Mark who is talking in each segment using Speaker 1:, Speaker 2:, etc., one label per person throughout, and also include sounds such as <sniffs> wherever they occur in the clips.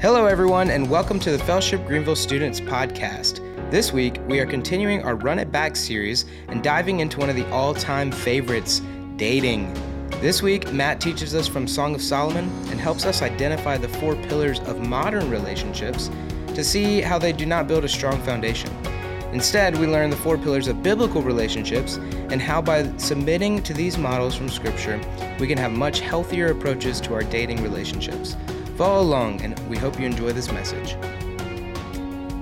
Speaker 1: Hello, everyone, and welcome to the Fellowship Greenville Students Podcast. This week, we are continuing our Run It Back series and diving into one of the all time favorites dating. This week, Matt teaches us from Song of Solomon and helps us identify the four pillars of modern relationships to see how they do not build a strong foundation. Instead, we learn the four pillars of biblical relationships and how, by submitting to these models from Scripture, we can have much healthier approaches to our dating relationships. Follow along, and we hope you enjoy this message.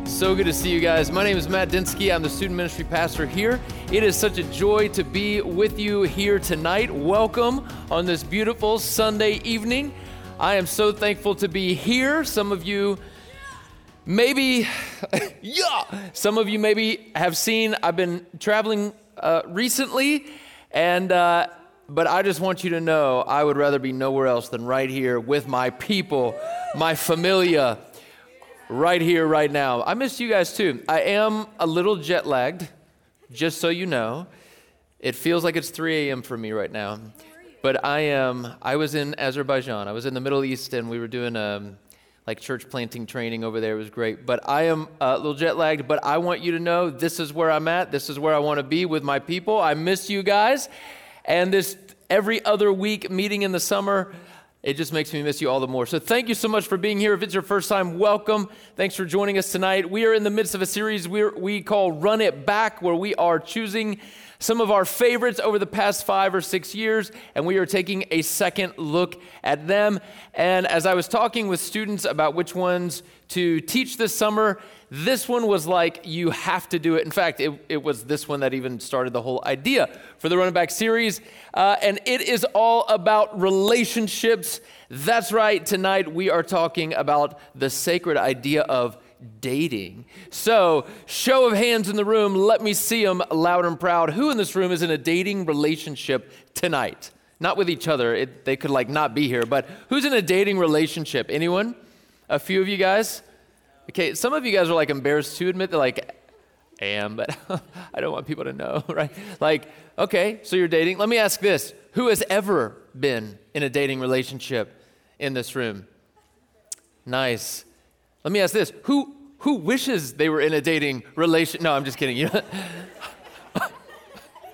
Speaker 2: So good to see you guys. My name is Matt Densky. I'm the student ministry pastor here. It is such a joy to be with you here tonight. Welcome on this beautiful Sunday evening. I am so thankful to be here. Some of you maybe, <laughs> yeah, some of you maybe have seen I've been traveling uh, recently, and uh, but I just want you to know I would rather be nowhere else than right here with my people, my familia, right here, right now. I miss you guys too. I am a little jet lagged, just so you know. It feels like it's 3 a.m. for me right now. But I am, I was in Azerbaijan. I was in the Middle East and we were doing a, um, like church planting training over there. It was great. But I am a little jet lagged, but I want you to know this is where I'm at. This is where I want to be with my people. I miss you guys. And this every other week meeting in the summer, it just makes me miss you all the more. So thank you so much for being here. If it's your first time, welcome. Thanks for joining us tonight. We are in the midst of a series we we call Run It Back, where we are choosing some of our favorites over the past five or six years, and we are taking a second look at them. And as I was talking with students about which ones to teach this summer, this one was like, you have to do it. In fact, it, it was this one that even started the whole idea for the Run It Back series. Uh, and it is all about relationships. That's right, tonight we are talking about the sacred idea of dating. So, show of hands in the room, let me see them loud and proud. Who in this room is in a dating relationship tonight? Not with each other, it, they could like not be here, but who's in a dating relationship? Anyone? A few of you guys? Okay, some of you guys are like embarrassed to admit that, like, I am, but <laughs> I don't want people to know, <laughs> right? Like, okay, so you're dating. Let me ask this Who has ever been in a dating relationship in this room? Nice. Let me ask this who, who wishes they were in a dating relation? No, I'm just kidding. <laughs> You? <laughs>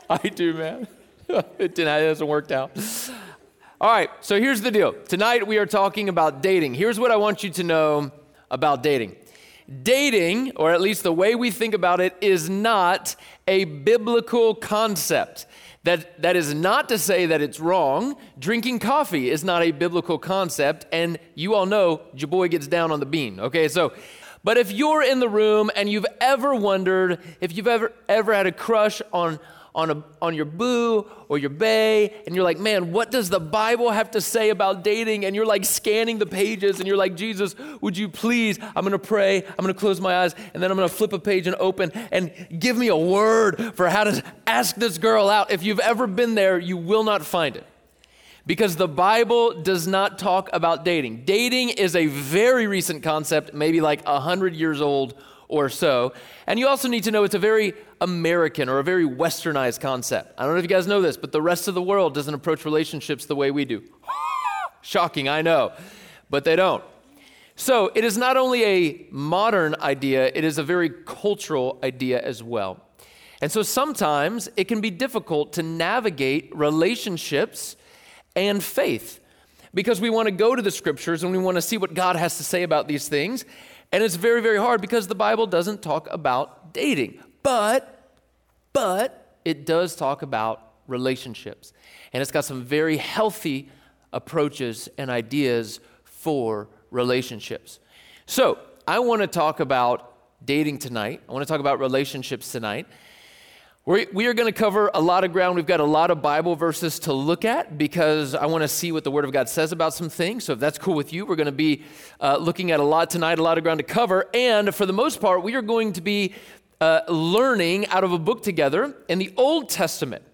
Speaker 2: I do, man. <laughs> it hasn't worked out. All right, so here's the deal. Tonight we are talking about dating. Here's what I want you to know about dating dating, or at least the way we think about it, is not a biblical concept. That, that is not to say that it's wrong. Drinking coffee is not a biblical concept, and you all know your boy gets down on the bean, okay? So, but if you're in the room and you've ever wondered if you've ever ever had a crush on on, a, on your boo or your bay, and you're like, man, what does the Bible have to say about dating? And you're like scanning the pages, and you're like, Jesus, would you please? I'm gonna pray, I'm gonna close my eyes, and then I'm gonna flip a page and open, and give me a word for how to ask this girl out. If you've ever been there, you will not find it. Because the Bible does not talk about dating. Dating is a very recent concept, maybe like 100 years old or so. And you also need to know it's a very American or a very westernized concept. I don't know if you guys know this, but the rest of the world doesn't approach relationships the way we do. <laughs> Shocking, I know, but they don't. So it is not only a modern idea, it is a very cultural idea as well. And so sometimes it can be difficult to navigate relationships and faith because we want to go to the scriptures and we want to see what God has to say about these things. And it's very, very hard because the Bible doesn't talk about dating. But, but it does talk about relationships. And it's got some very healthy approaches and ideas for relationships. So, I want to talk about dating tonight. I want to talk about relationships tonight. We're, we are going to cover a lot of ground. We've got a lot of Bible verses to look at because I want to see what the Word of God says about some things. So, if that's cool with you, we're going to be uh, looking at a lot tonight, a lot of ground to cover. And for the most part, we are going to be uh, learning out of a book together in the Old Testament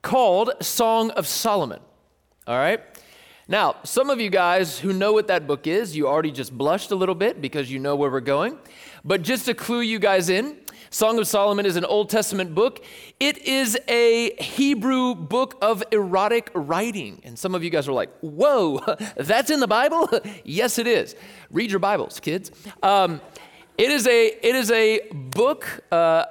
Speaker 2: called Song of Solomon. All right? Now, some of you guys who know what that book is, you already just blushed a little bit because you know where we're going. But just to clue you guys in, Song of Solomon is an Old Testament book. It is a Hebrew book of erotic writing. And some of you guys are like, whoa, <laughs> that's in the Bible? <laughs> yes, it is. Read your Bibles, kids. Um, it, is a, it is a book uh,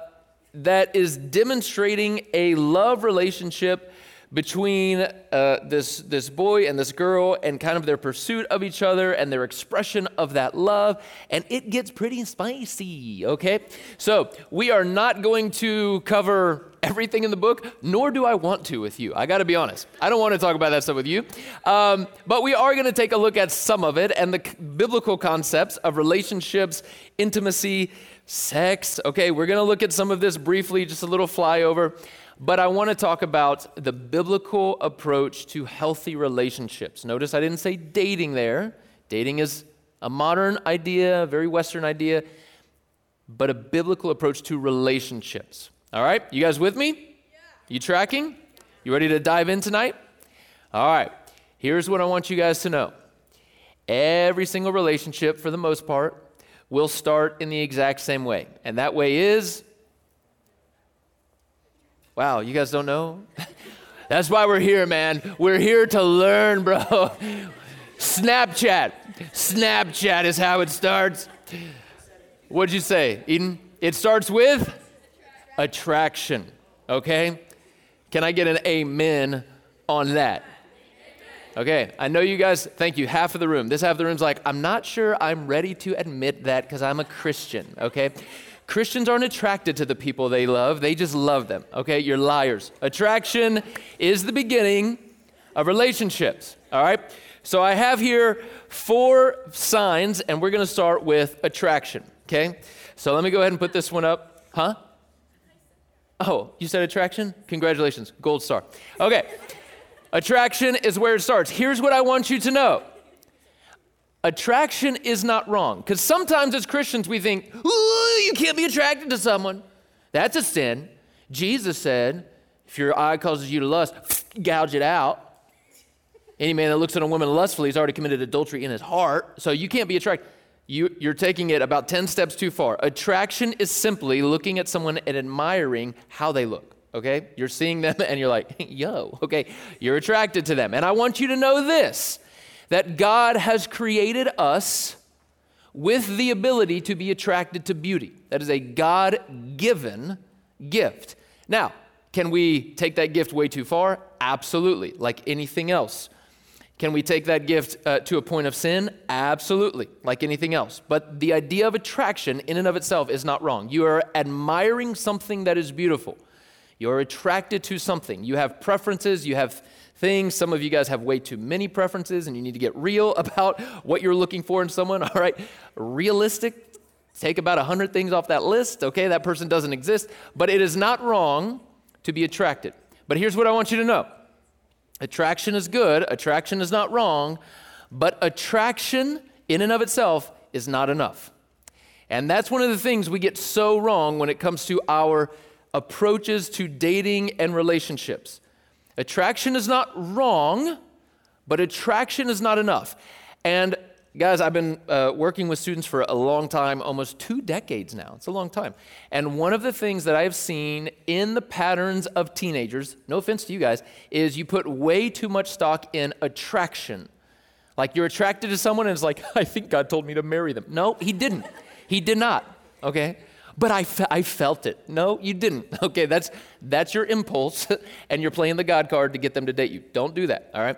Speaker 2: that is demonstrating a love relationship between uh, this, this boy and this girl and kind of their pursuit of each other and their expression of that love. And it gets pretty spicy, okay? So we are not going to cover everything in the book, nor do I want to with you. I got to be honest. I don't want to talk about that stuff with you. Um, but we are to take a look at some of it and the biblical concepts of relationships, intimacy, sex. Okay, we're to look at some of this briefly, just a little flyover. But I want to talk about the biblical approach to healthy relationships. Notice I didn't say dating there. Dating is a modern idea, a very Western idea, but a biblical approach to relationships. All right, you guys with me? Yeah. You tracking? You ready to dive in tonight? All right, here's what I want you guys to know every single relationship, for the most part, will start in the exact same way. And that way is Wow, you guys don't know? <laughs> That's why we're here, man. We're here to learn, bro. <laughs> Snapchat. Snapchat is how it starts. What'd you say, Eden? It starts with attraction, okay? Can I get an amen on that? Okay, I know you guys, thank you, half of the room. This half of the room's like, I'm not sure I'm ready to admit that because I'm a Christian, okay? Christians aren't attracted to the people they love, they just love them. Okay, you're liars. Attraction is the beginning of relationships. All right, so I have here four signs, and we're going to start with attraction. Okay, so let me go ahead and put this one up. Huh? Oh, you said attraction? Congratulations, gold star. Okay, attraction is where it starts. Here's what I want you to know attraction is not wrong. Because sometimes as Christians we think, ooh, you can't be attracted to someone. That's a sin. Jesus said, if your eye causes you to lust, <sniffs> gouge it out. Any man that looks at a woman lustfully has already committed adultery in his heart. So you can't be attracted. You, you're taking it about 10 steps too far. Attraction is simply looking at someone and admiring how they look. Okay? You're seeing them <laughs> and you're like, <laughs> yo, okay? You're attracted to them. And I want you to know this that God has created us with the ability to be attracted to beauty. That is a God given gift. Now, can we take that gift way too far? Absolutely, like anything else. Can we take that gift uh, to a point of sin? Absolutely, like anything else. But the idea of attraction in and of itself is not wrong. You are admiring something that is beautiful. You're attracted to something. You have preferences, you have things. Some of you guys have way too many preferences and you need to get real <laughs> about what you're looking for in someone. <laughs> All right, realistic. Take about 100 things off that list. Okay, that person doesn't exist. But it is not wrong to be attracted. But here's what I want you to know attraction is good, attraction is not wrong, but attraction in and of itself is not enough. And that's one of the things we get so wrong when it comes to our approaches to dating and relationships. Attraction is not wrong, but attraction is not enough. And guys, I've been uh, working with students for a long time, almost two decades now. It's a long time. And one of the things that I've seen in the patterns of teenagers, no offense to you guys, is you put way too much stock in attraction. Like you're attracted to someone and it's like, <laughs> I think God told me to marry them. No, He didn't. He did not. Okay? But I, fe- I felt it. No, you didn't. <laughs> Okay, that's, that's your impulse, <laughs> and you're playing the God card to get them to date you. Don't do that, all right?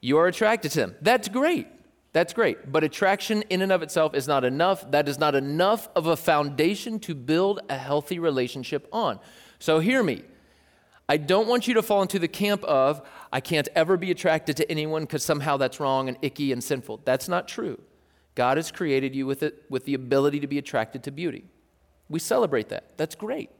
Speaker 2: You are attracted to them. That's great. That's great. But attraction in and of itself is not enough. That is not enough of a foundation to build a healthy relationship on. So hear me. I don't want you to fall into the camp of, I can't ever be attracted to anyone because somehow that's wrong and icky and sinful. That's not true. God has created you with, it, with the ability to be attracted to beauty. We celebrate that. That's great.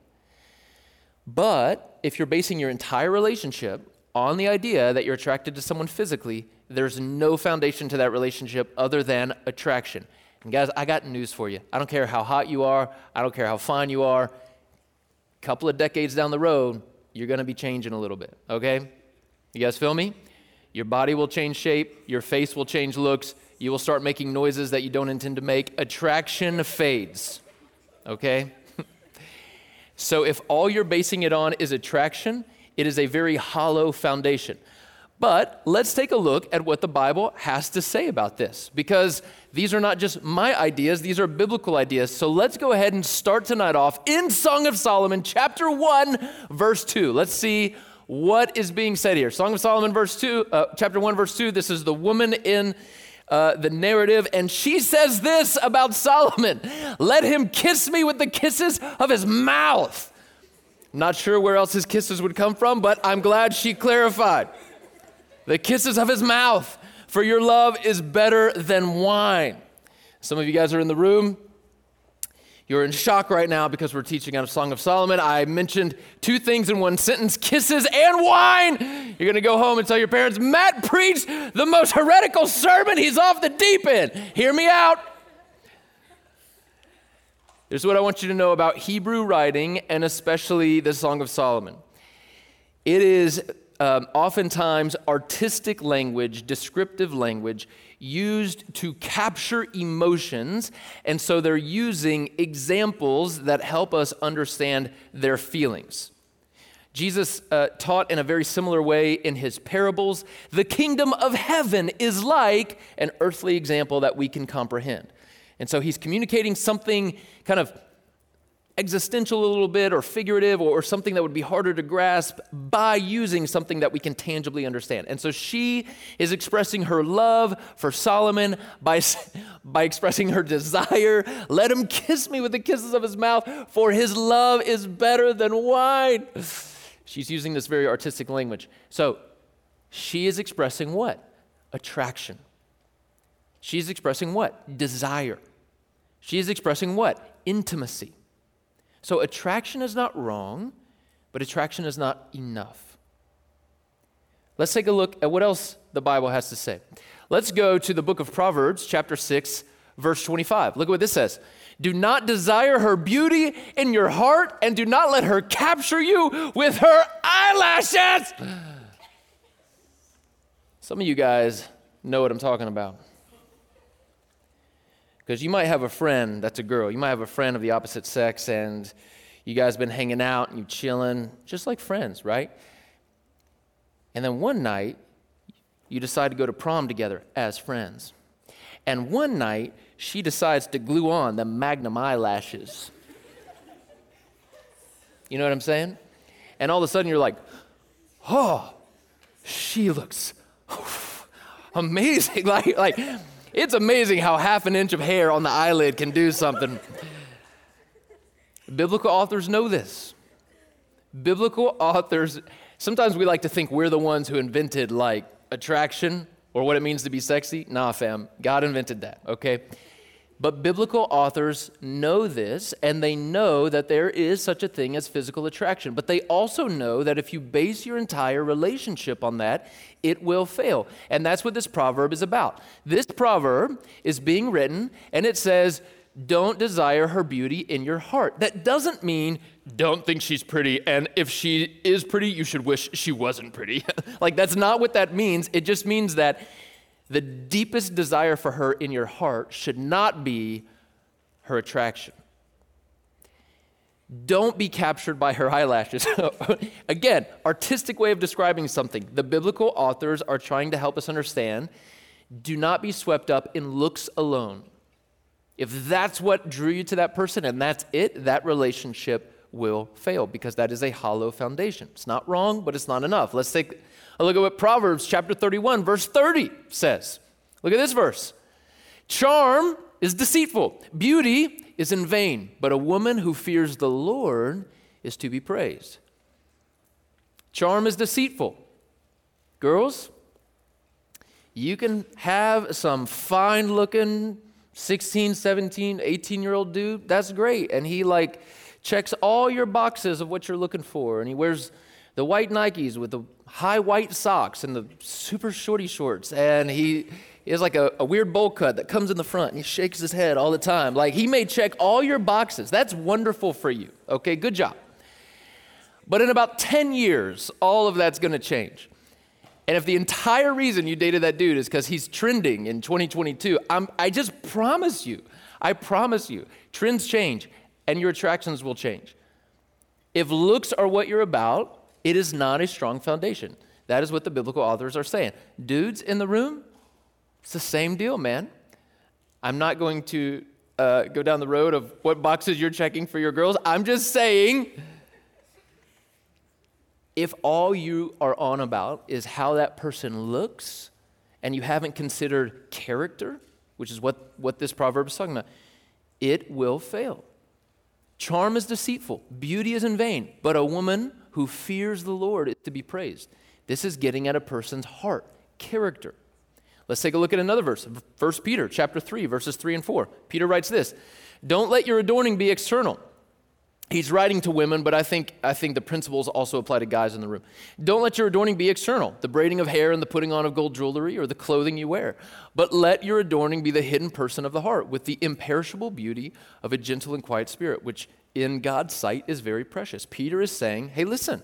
Speaker 2: But if you're basing your entire relationship on the idea that you're attracted to someone physically, there's no foundation to that relationship other than attraction. And guys, I got news for you. I don't care how hot you are, I don't care how fine you are. A couple of decades down the road, you're going to be changing a little bit, okay? You guys feel me? Your body will change shape, your face will change looks, you will start making noises that you don't intend to make. Attraction fades okay? <laughs> So if all you're basing it on is attraction, it is a very hollow foundation. But let's take a look at what the Bible has to say about this because these are not just my ideas, these are biblical ideas. So let's go ahead and start tonight off in Song of Solomon, chapter 1, verse 2. Let's see what is being said here. Song of Solomon, verse 2, uh, chapter 1, verse 2. This is the woman in uh, the narrative, and she says this about Solomon Let him kiss me with the kisses of his mouth. Not sure where else his kisses would come from, but I'm glad she clarified. The kisses of his mouth, for your love is better than wine. Some of you guys are in the room. You're in shock right now because we're teaching out of Song of Solomon. I mentioned two things in one sentence kisses and wine. You're going to go home and tell your parents, Matt preached the most heretical sermon. He's off the deep end. Hear me out. Here's what I want you to know about Hebrew writing and especially the Song of Solomon it is um, oftentimes artistic language, descriptive language, used to capture emotions. And so they're using examples that help us understand their feelings. Jesus uh, taught in a very similar way in his parables. The kingdom of heaven is like an earthly example that we can comprehend. And so he's communicating something kind of existential a little bit or figurative or, something that would be harder to grasp by using something that we can tangibly understand. And so she is expressing her love for Solomon by, <laughs> by expressing her desire. Let him kiss me with the kisses of his mouth, for his love is better than wine. She's using this very artistic language. So she is expressing what? Attraction. She's expressing what? Desire. She is expressing what? Intimacy. So attraction is not wrong, but attraction is not enough. Let's take a look at what else the Bible has to say. Let's go to the book of Proverbs, chapter 6, verse 25. Look at what this says. Do not desire her beauty in your heart, and do not let her capture you with her eyelashes. Some of you guys know what I'm talking about. Because you might have a friend that's a girl, you might have a friend of the opposite sex, and you guys been hanging out and you chilling, just like friends, right? And then one night, you decide to go to prom together as friends. And one night, she decides to glue on the magnum eyelashes. You know what I'm saying? And all of a sudden, you're like, oh, she looks <laughs> amazing. <laughs> like, like, it's amazing how half an inch of hair on the eyelid can do something. Biblical authors know this. Biblical authors, sometimes we like to think we're the ones who invented like attraction or what it means to be sexy. Nah, fam, God invented that, okay? But biblical authors know this, and they know that there is such a thing as physical attraction. But they also know that if you base your entire relationship on that, it will fail. And that's what this proverb is about. This proverb is being written, and it says, Don't desire her beauty in your heart. That doesn't mean don't think she's pretty, and if she is pretty, you should wish she wasn't pretty. <laughs> like, that's not what that means. It just means that the deepest desire for her in your heart should not be her attraction. Don't be captured by her eyelashes. <laughs> Again, artistic way of describing something. The biblical authors are trying to help us understand do not be swept up in looks alone. If that's what drew you to that person and that's it, that relationship will fail because that is a hollow foundation. It's not wrong, but it's not enough. Let's take a look at what Proverbs chapter 31, verse 30 says. Look at this verse. Charm is deceitful, beauty is in vain, but a woman who fears the Lord is to be praised. Charm is deceitful. Girls, you can have some fine looking 16, 17, 18 year old dude. That's great. And he like checks all your boxes of what you're looking for. And he wears the white Nikes with the high white socks and the super shorty shorts. And he is like a, a, weird bowl cut that comes in the front and he shakes his head all the time. Like he may check all your boxes. That's wonderful for you. Okay, good job. But in about 10 years, all of that's gonna change. And if the entire reason you dated that dude is because he's trending in 2022, I'm, I just promise you, I promise you, trends change and your attractions will change. If looks are what you're about, it is not a strong foundation. That is what the biblical authors are saying. Dudes in the room, it's the same deal, man. I'm not going to uh, go down the road of what boxes you're checking for your girls. I'm just saying, if all you are on about is how that person looks, and you haven't considered character, which is what, what this proverb is talking about, it will fail. Charm is deceitful, beauty is in vain, but a woman who fears the Lord is to be praised. This is getting at a person's heart, character. Let's take a look at another verse. 1 Peter chapter 3 verses 3 and 4. Peter writes this, "Don't let your adorning be external." He's writing to women, but I think, I think the principles also apply to guys in the room. Don't let your adorning be external, the braiding of hair and the putting on of gold jewelry or the clothing you wear. But let your adorning be the hidden person of the heart, with the imperishable beauty of a gentle and quiet spirit, which in God's sight is very precious. Peter is saying, hey, listen,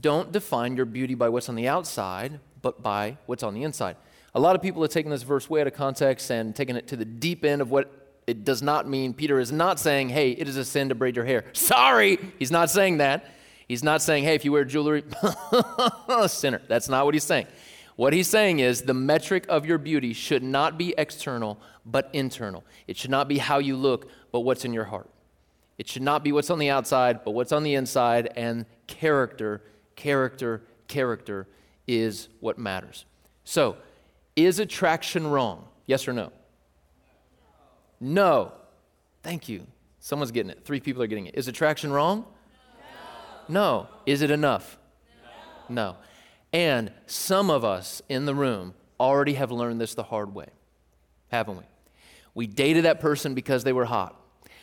Speaker 2: don't define your beauty by what's on the outside, but by what's on the inside. A lot of people have taken this verse way out of context and taken it to the deep end of what it does not mean. Peter is not saying, hey, it is a sin to braid your hair. Sorry, he's not saying that. He's not saying, hey, if you wear jewelry, <laughs> sinner. That's not what he's saying. What he's saying is the metric of your beauty should not be external, but internal. It should not be how you look, but what's in your heart. It should not be what's on the outside, but what's on the inside, and character, character, character is what matters. So, is attraction wrong? Yes or no? No. Thank you. Someone's getting it. Three people are getting it. Is attraction wrong? No. no. Is it enough? No. no. And some of us in the room already have learned this the hard way, haven't we? We dated that person because they were hot.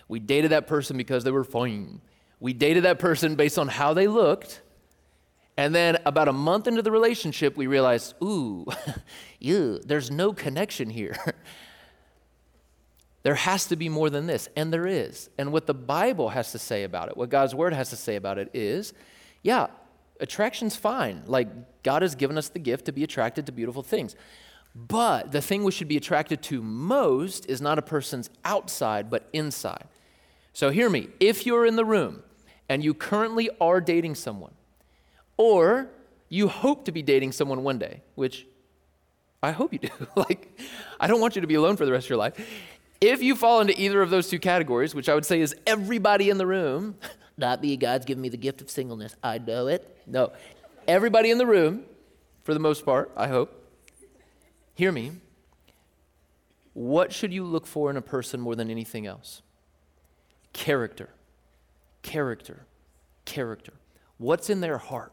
Speaker 2: We dated that person because they were fine. We dated that person based on how they looked and then about a month into the relationship, we realized, ooh, <laughs> ew, there's no connection here. <laughs> there has to be more than this, and there is. And what the Bible has to say about it, what God's word has to say about it is, yeah, attraction's fine. Like God has given us the gift to be attracted to beautiful things. But the thing we should be attracted to most is not a person's outside, but inside. So hear me. If you're in the room and you currently are dating someone, or you hope to be dating someone one day, which I hope you do. <laughs> like, I don't want you to be alone for the rest of your life. If you fall into either of those two categories, which I would say is everybody in the room, <laughs> not me, God's given me the gift of singleness. I know it. No, everybody in the room, for the most part, I hope, hear me. What should you look for in a person more than anything else? Character. Character. Character. What's in their heart?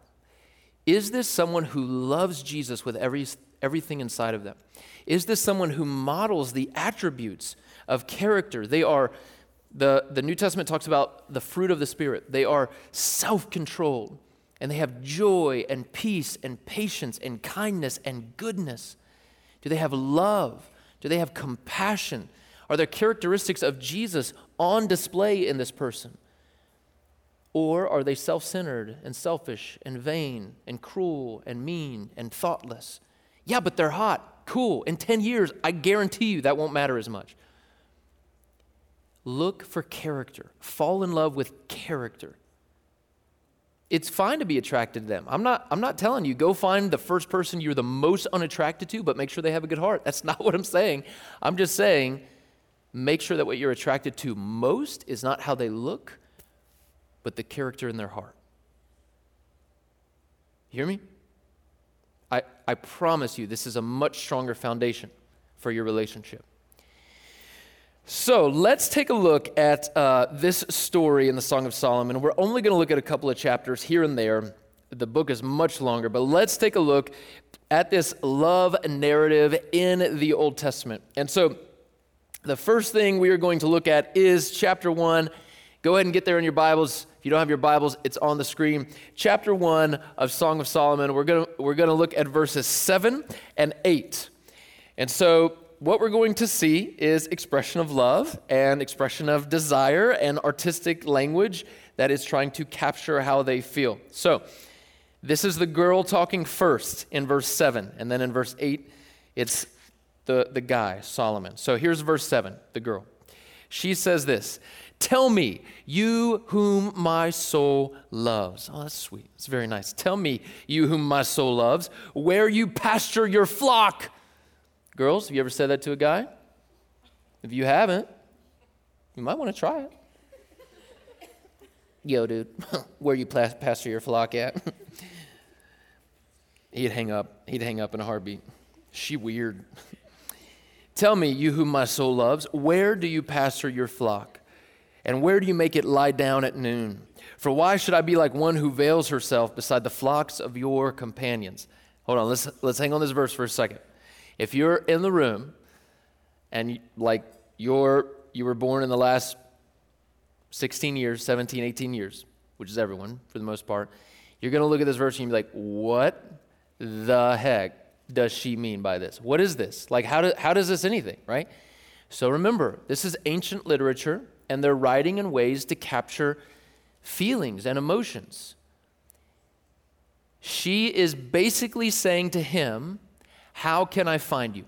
Speaker 2: Is this someone who loves Jesus with every, everything inside of them? Is this someone who models the attributes of character? They are, the, the New Testament talks about the fruit of the Spirit. They are self controlled, and they have joy and peace and patience and kindness and goodness. Do they have love? Do they have compassion? Are there characteristics of Jesus on display in this person? Or are they self centered and selfish and vain and cruel and mean and thoughtless? Yeah, but they're hot. Cool. In 10 years, I guarantee you that won't matter as much. Look for character. Fall in love with character. It's fine to be attracted to them. I'm not, I'm not telling you, go find the first person you're the most unattracted to, but make sure they have a good heart. That's <laughs> not what I'm saying. I'm just saying, make sure that what you're attracted to most is not how they look, but the character in their heart. You hear me? I, I promise you, this is a much stronger foundation for your relationship. So let's take a look at uh, this story in the Song of Solomon. We're only going to look at a couple of chapters here and there. The book is much longer, but let's take a look at this love narrative in the Old Testament. And so the first thing we are going to look at is chapter 1. Go ahead and get there in your Bibles. If you don't have your Bibles, it's on the screen. Chapter 1 of Song of Solomon. We're going we're going to look at verses 7 and 8. And so, what we're going to see is expression of love and expression of desire and artistic language that is trying to capture how they feel. So, this is the girl talking first in verse 7. And then in verse 8, it's the, the guy, Solomon. So, here's verse 7, the girl. She says this Tell me, you whom my soul loves. Oh, that's sweet. It's very nice. Tell me, you whom my soul loves, where you pasture your flock. Girls, have you ever said that to a guy? If you haven't, you might want to try it. Yo, dude, <laughs> where you pasture your flock at? <laughs> He'd hang up. He'd hang up in a heartbeat. She weird. <laughs> Tell me, you whom my soul loves, where do you pasture your flock? And where do you make it lie down at noon? For why should I be like one who veils herself beside the flocks of your companions? Hold on, let's, let's hang on this verse for a second. If you're in the room and like you're, you were born in the last 16 years, 17, 18 years, which is everyone for the most part, you're going to look at this verse and be like, what the heck does she mean by this? What is this? Like, how, do, how does this anything, right? So remember, this is ancient literature and they're writing in ways to capture feelings and emotions. She is basically saying to him, How can I find you?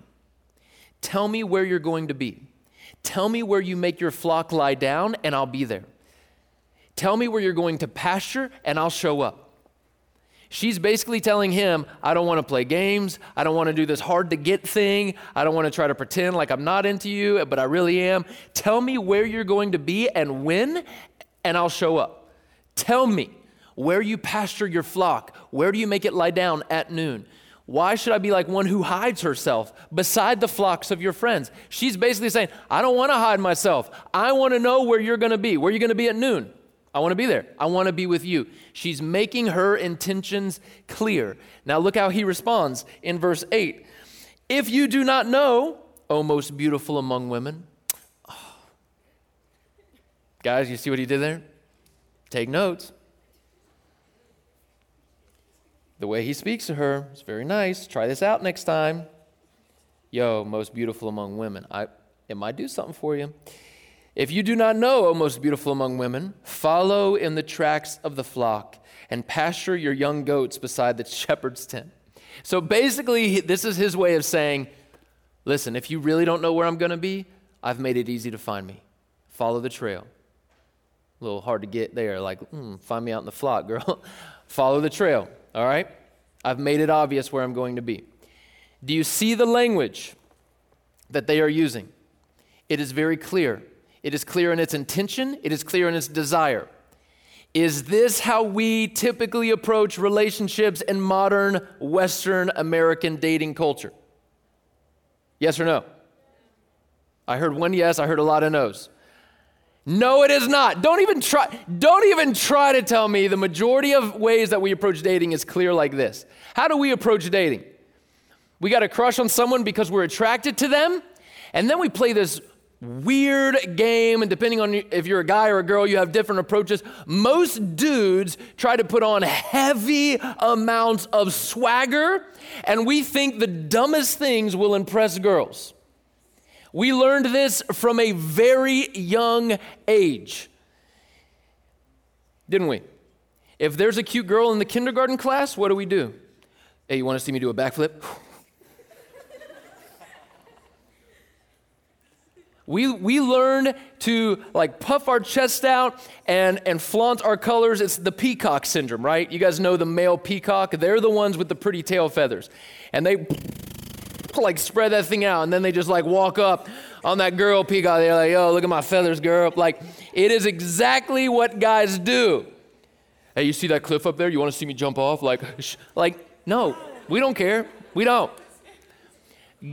Speaker 2: Tell me where you're going to be. Tell me where you make your flock lie down, and I'll be there. Tell me where you're going to pasture, and I'll show up. She's basically telling him, I don't want to play games. I don't want to do this hard to get thing. I don't want to try to pretend like I'm not into you, but I really am. Tell me where you're going to be and when, and I'll show up. Tell me where you pasture your flock. Where do you make it lie down at noon? Why should I be like one who hides herself beside the flocks of your friends? She's basically saying, I don't want to hide myself. I want to know where you're going to be. Where you're going to be at noon. I want to be there. I want to be with you. She's making her intentions clear. Now, look how he responds in verse 8. If you do not know, O most beautiful among women. Oh. <sighs> Guys, you see what he did there? Take notes. The way he speaks to her is very nice. Try this out next time. Yo, most beautiful among women. I, it might do something for you. If you do not know, O most beautiful among women, follow in the tracks of the flock and pasture your young goats beside the <laughs> shepherd's tent. So basically, this is his way of saying, listen, if you really don't know where I'm going to be, I've made it easy to find me. Follow the trail. A little hard to get there, like, mm, find me out in the flock, <laughs> girl. Follow the trail, all right? I've made it obvious where I'm going to be. Do you see the language that they are using? It is very clear. It is clear in its intention, it is clear in its desire. Is this how we typically approach relationships in modern Western American dating culture? Yes or no? I heard one yes, I heard a lot of no's. No, it is not. Don't even try don't even try to tell me the majority of ways that we approach dating is clear like this. How do we approach dating? We got a crush on someone because we're attracted to them, and then we play this weird game, and depending on if you're a guy or a girl, you have different approaches. Most dudes try to put on heavy amounts of swagger, and we think the dumbest things will impress girls. We learned this from a very young age, didn't we? If there's a cute girl in the kindergarten class, what do we do? Hey, you want to see me do a backflip? <laughs> We, we learn to like puff our chest out and, and flaunt our colors. It's the peacock syndrome, right? You guys know the male peacock? They're the ones with the pretty tail feathers. And they <laughs> like spread that thing out and then they just like walk up on that girl peacock. They're like, yo, look at my feathers, girl. Like, it is exactly what guys do. Hey, you see that cliff up there? You want to see me jump off? Like, <laughs> like, no, we don't care. We don't.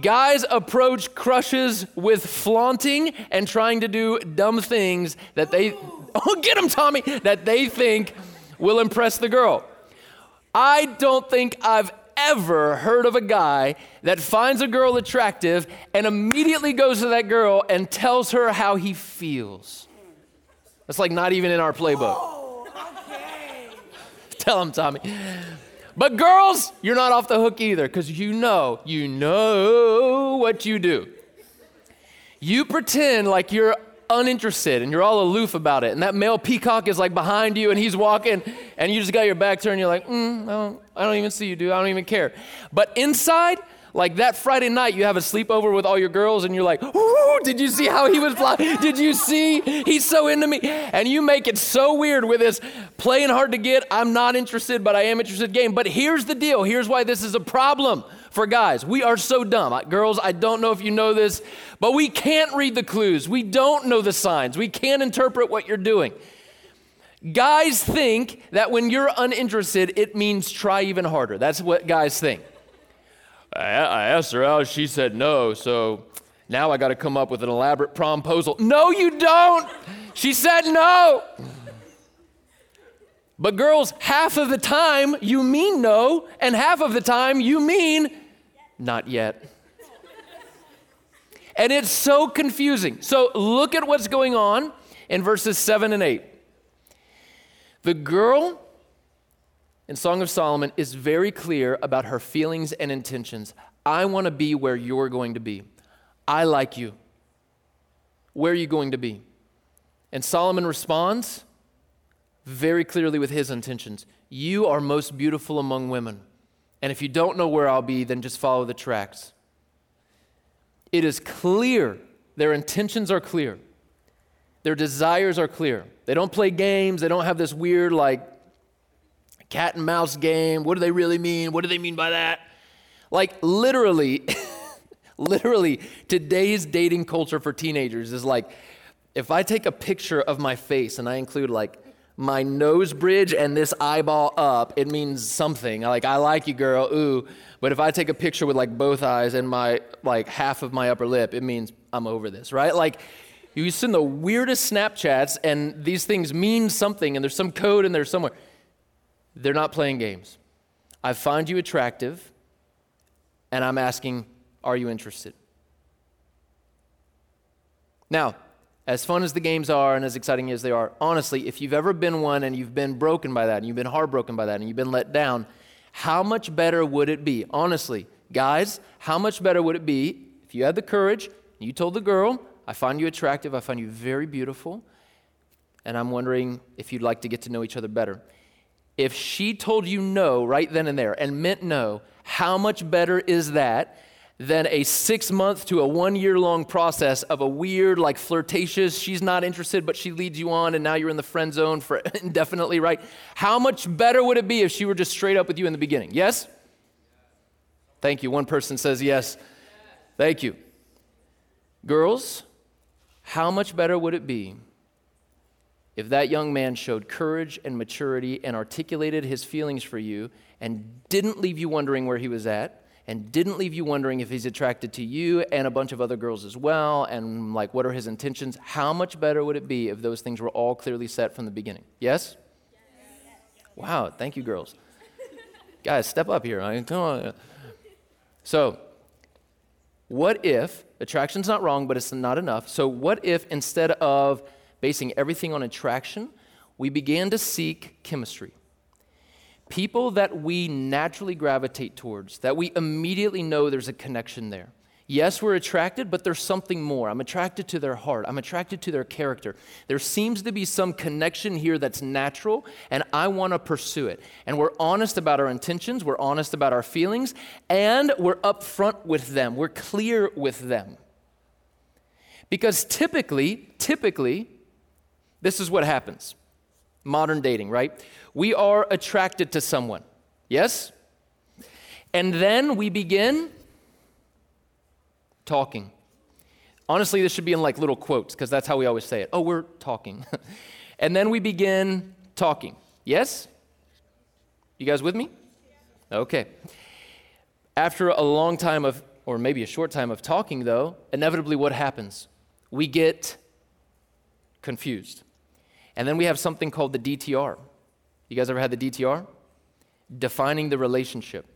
Speaker 2: Guys approach crushes with flaunting and trying to do dumb things that they, <laughs> oh, get them, Tommy, that they think will impress the girl. I don't think I've ever heard of a guy that finds a girl attractive and immediately goes to that girl and tells her how he feels. That's like not even in our playbook. Oh, okay. Tell him, Tommy. But girls, you're not off the hook either because you know, you know what you do. You pretend like you're uninterested and you're all aloof about it. And that male peacock is like behind you and he's walking and you just got your back turned. You're like, mm, I, don't, I don't even see you, dude. I don't even care. But inside, Like that Friday night, you have a sleepover with all your girls, and you're like, Ooh, did you see how he was flying? <laughs> Did you see? He's so into me. And you make it so weird with this playing hard to get, I'm not interested, but I am interested game. But here's the deal here's why this is a problem for guys. We are so dumb. Girls, I don't know if you know this, but we can't read the clues. We don't know the signs. We can't interpret what you're doing. Guys think that when you're uninterested, it means try even harder. That's what guys think. I, I asked her out, she said no, so now I got to come up with an elaborate promposal. No, you don't. She said no. But girls, half of the time you mean no, and half of the time you mean not yet. And it's so confusing. So look at what's going on in verses 7 and 8. The girl in Song of Solomon is very clear about her feelings and intentions. I want to be where you're going to be. I like you. Where are you going to be? And Solomon responds very clearly with his intentions You are most beautiful among women. And if you don't know where I'll be, then just follow the tracks. It is clear, their intentions are clear, their desires are clear. They don't play games, they don't have this weird, like, cat and mouse game. What do they really mean? What do they mean by that? Like, literally, <laughs> literally, today's dating culture for teenagers is like, if I take a picture of my face and I include like my nose bridge and this eyeball up, it means something. Like, I like you, girl, ooh. But if I take a picture with like both eyes and my like half of my upper lip, it means I'm over this, right? Like, you send the weirdest Snapchats and these things mean something and there's some code in there somewhere. They're not playing games. I find you attractive and I'm asking, are you interested? Now, as fun as the games are and as exciting as they are, honestly, if you've ever been one and you've been broken by that and you've been heartbroken by that and you've been let down, how much better would it be? Honestly, guys, how much better would it be if you had the courage, and you told the girl, I find you attractive, I find you very beautiful, and I'm wondering if you'd like to get to know each other better. If she told you no right then and there and meant no, how much better is that than a six month to a one year long process of a weird, like flirtatious, she's not interested, but she leads you on, and now you're in the friend zone for <laughs> indefinitely, right? How much better would it be if she were just straight up with you in the beginning? Yes? Thank you. One person says yes. Thank you. Girls, how much better would it be if that young man showed courage and maturity and articulated his feelings for you and didn't leave you wondering where he was at? And didn't leave you wondering if he's attracted to you and a bunch of other girls as well, and like what are his intentions, how much better would it be if those things were all clearly set from the beginning? Yes? yes. Wow, thank you, girls. <laughs> Guys, step up here. Come on. So, what if attraction's not wrong, but it's not enough? So, what if instead of basing everything on attraction, we began to seek chemistry? People that we naturally gravitate towards, that we immediately know there's a connection there. Yes, we're attracted, but there's something more. I'm attracted to their heart. I'm attracted to their character. There seems to be some connection here that's natural, and I want to pursue it. And we're honest about our intentions, we're honest about our feelings, and we're upfront with them. We're clear with them. Because typically, typically, this is what happens modern dating, right? We are attracted to someone. Yes? And then we begin talking. Honestly, this should be in like little quotes because that's how we always say it. Oh, we're talking. <laughs> and then we begin talking. Yes? You guys with me? Okay. After a long time of, or maybe a short time of talking, though, inevitably what happens? We get confused. And then we have something called the DTR. You guys ever had the DTR? Defining the relationship.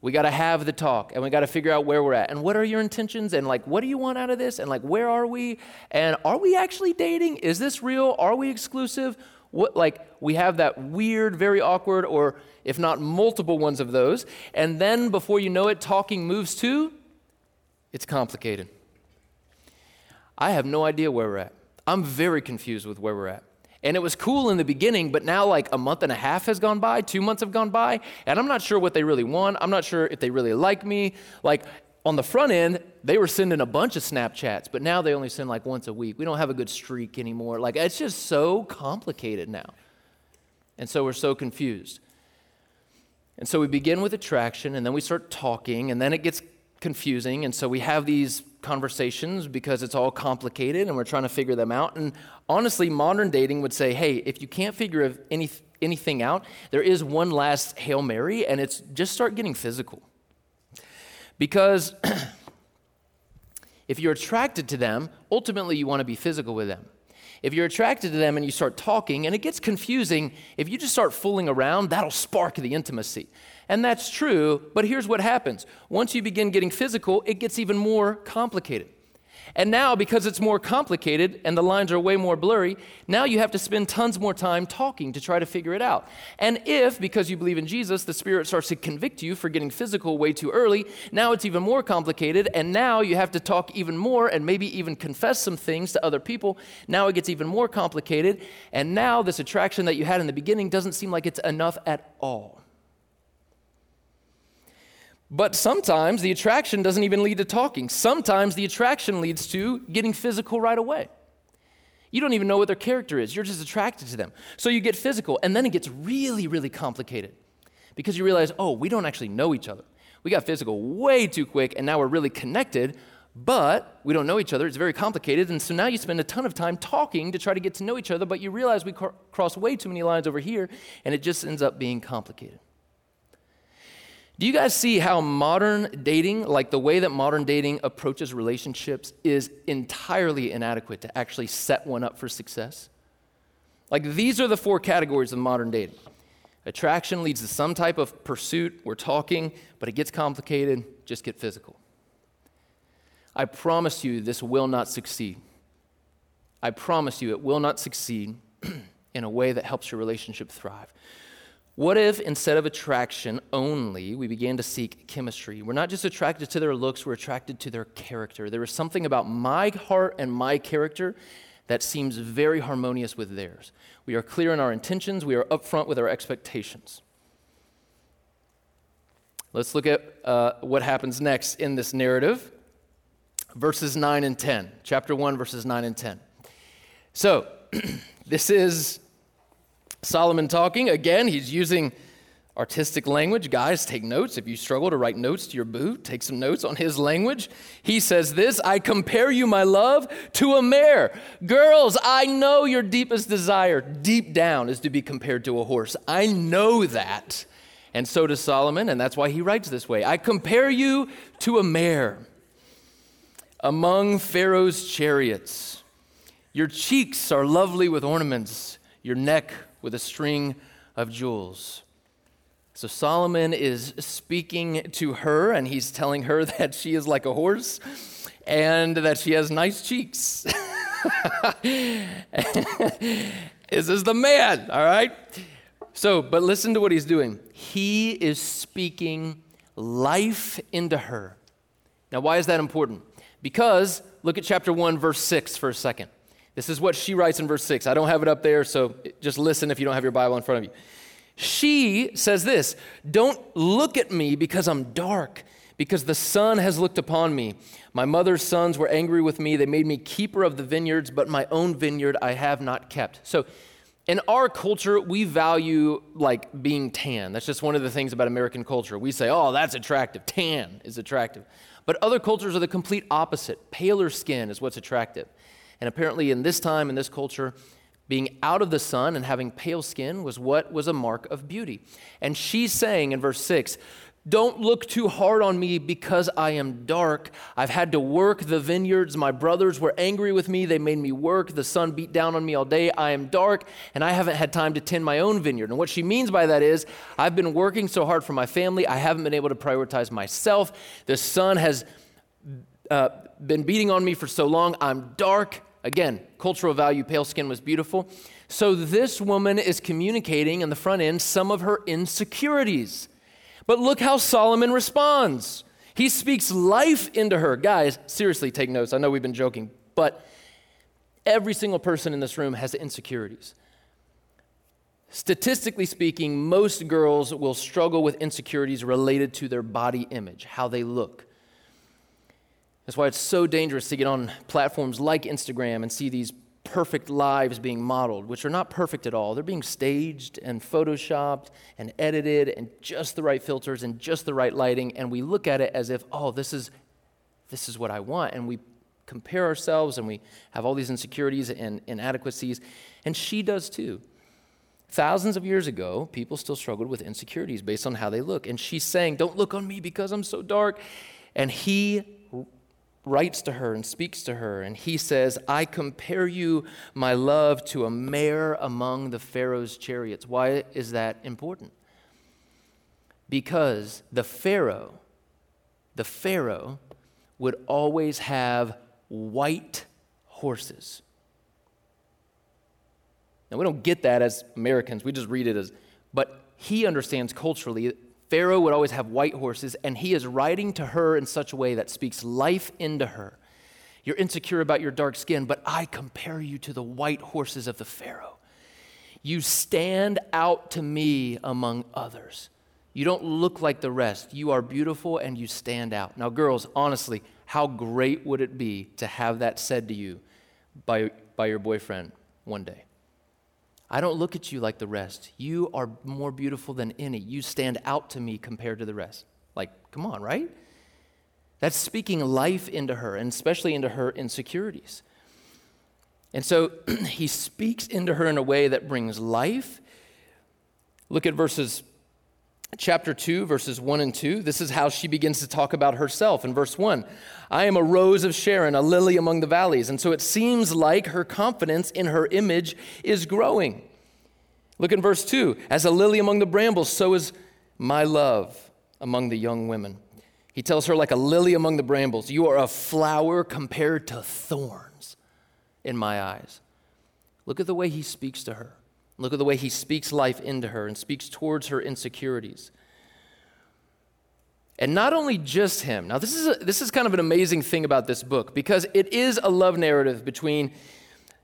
Speaker 2: We got to have the talk and we got to figure out where we're at and what are your intentions and like what do you want out of this and like where are we and are we actually dating? Is this real? Are we exclusive? What like we have that weird, very awkward or if not multiple ones of those and then before you know it talking moves to it's complicated. I have no idea where we're at. I'm very confused with where we're at. And it was cool in the beginning, but now like a month and a half has gone by, two months have gone by, and I'm not sure what they really want. I'm not sure if they really like me. Like, on the front end, they were sending a bunch of Snapchats, but now they only send like once a week. We don't have a good streak anymore. Like, it's just so complicated now. And so we're so confused. And so we begin with attraction, and then we start talking, and then it gets confusing. And so we have these conversations because it's all complicated and we're trying to figure them out. And honestly, modern dating would say, hey, if you can't figure any, anything out, there is one last Hail Mary, and it's just start getting physical. Because <clears throat> if you're attracted to them, ultimately you want to be physical with them. If you're attracted to them and you start talking, and it gets confusing, if you just start fooling around, that'll spark the intimacy. And that's true, but here's what happens. Once you begin getting physical, it gets even more complicated. And now, because it's more complicated and the lines are way more blurry, now you have to spend tons more time talking to try to figure it out. And if, because you believe in Jesus, the Spirit starts to convict you for getting physical way too early, now it's even more complicated. And now you have to talk even more and maybe even confess some things to other people. Now it gets even more complicated. And now this attraction that you had in the beginning doesn't seem like it's enough at all. But sometimes the attraction doesn't even lead to talking. Sometimes the attraction leads to getting physical right away. You don't even know what their character is, you're just attracted to them. So you get physical, and then it gets really, really complicated because you realize, oh, we don't actually know each other. We got physical way too quick, and now we're really connected, but we don't know each other. It's very complicated. And so now you spend a ton of time talking to try to get to know each other, but you realize we cross way too many lines over here, and it just ends up being complicated. Do you guys see how modern dating, like the way that modern dating approaches relationships, is entirely inadequate to actually set one up for success? Like these are the four categories of modern dating. Attraction leads to some type of pursuit. We're talking, but it gets complicated. Just get physical. I promise you, this will not succeed. I promise you, it will not succeed <clears throat> in a way that helps your relationship thrive. What if instead of attraction only, we began to seek chemistry? We're not just attracted to their looks, we're attracted to their character. There is something about my heart and my character that seems very harmonious with theirs. We are clear in our intentions, we are upfront with our expectations. Let's look at uh, what happens next in this narrative verses 9 and 10. Chapter 1, verses 9 and 10. So, <clears throat> this is Solomon talking. Again, he's using artistic language. Guys, take notes. If you struggle to write notes to your boo, take some notes on his language. He says this I compare you, my love, to a mare. Girls, I know your deepest desire deep down is to be compared to a horse. I know that. And so does Solomon, and that's why he writes this way I compare you to a mare among Pharaoh's chariots. Your cheeks are lovely with ornaments, your neck with a string of jewels. So Solomon is speaking to her, and he's telling her <laughs> that she is like a horse and that she has nice cheeks. <laughs> this is the man, all right? So, but listen to what he's doing. He is speaking life into her. Now, why is that important? Because look at chapter 1, verse 6 for a second. This is what she writes in verse 6. I don't have it up there, so just listen if you don't have your Bible in front of you. She says this Don't look at me because I'm dark, because the sun has looked upon me. My mother's sons were angry with me. They made me keeper of the vineyards, but my own vineyard I have not kept. So, in our culture, we value like being tan. That's just one of the things about American culture. We say, oh, that's attractive. Tan is attractive. But other cultures are the complete opposite. Paler skin is what's attractive. And apparently, in this time, in this culture, being out of the sun and having pale skin was what was a mark of beauty. And she's saying in verse 6, don't look too hard on me because I am dark. I've had to work the vineyards. My brothers were angry with me. They made me work. The sun beat down on me all day. I am dark, and I haven't had time to tend my own vineyard. And what she means by that is, I've been working so hard for my family, I haven't been able to prioritize myself. The sun has uh, been beating on me for so long. I'm dark. Again, cultural value, pale skin was beautiful. So this woman is communicating in the front end some of her insecurities. But look how Solomon responds. He speaks life into her. Guys, seriously, take notes. I know we've been joking, but every single person in this room has insecurities. Statistically speaking, most girls will struggle with insecurities related to their body image, how they look. That's why it's so dangerous to get on platforms like Instagram and see these perfect lives being modeled, which are not perfect at all. They're being staged and photoshopped and edited and just the right filters and just the right lighting. And we look at it as if, oh, this is, this is what I want. And we compare ourselves and we have all these insecurities and inadequacies. And she does too. Thousands of years ago, people still struggled with insecurities based on how they look. And she's saying, Don't look on me because I'm so dark. And he writes to her and speaks to her, and he says, I compare you, my love, to a mare among the Pharaoh's chariots. Why is that important? Because the Pharaoh, the Pharaoh would always have white horses. Now, we don't get that as Americans, we just read it as, but he understands culturally Pharaoh would always have white horses, and he is writing to her in such a way that speaks life into her. You're insecure about your dark skin, but I compare you to the white horses of the Pharaoh. You stand out to me among others. You don't look like the rest. You are beautiful and you stand out. Now, girls, honestly, how great would it be to have that said to you by, by your boyfriend one day? I don't look at you like the rest. You are more beautiful than any. You stand out to me compared to the rest. Like, come on, right? That's speaking life into her, and especially into her insecurities. And so <clears throat> he speaks into her in a way that brings life. Look at verses chapter 2, verses 1 and 2, this is how she begins to talk about herself. In verse 1, I am a rose of Sharon, a lily among the valleys. And so it seems like her confidence in her image is growing. Look in verse 2 As a lily among the brambles, so is my love among the young women. He tells her, like a lily among the brambles, you are a flower compared to thorns in my eyes. Look at the way he speaks to her. Look at the way he speaks life into her and speaks towards her insecurities. And not only just him. Now, this is, a, this is kind of an amazing thing about this book because it is a love narrative between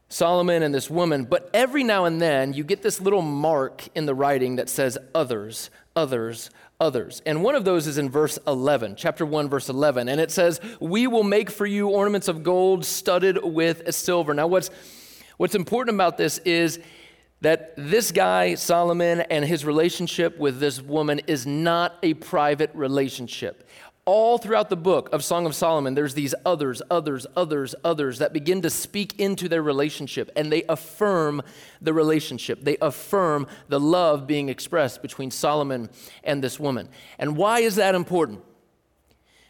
Speaker 2: Solomon and this woman, but every now and then you get this little mark in the writing that says others, others, others. And one of those is in verse 11, chapter 1, verse 11. And it says, We will make for you ornaments of gold studded with silver. Now, what's, what's important about this is that this guy, Solomon, and his relationship with this woman is not a private relationship. All throughout the book of Song of Solomon, there's these others, others, others, others that begin to speak into their relationship and they affirm the relationship. They affirm the love being expressed between Solomon and this woman. And why is that important?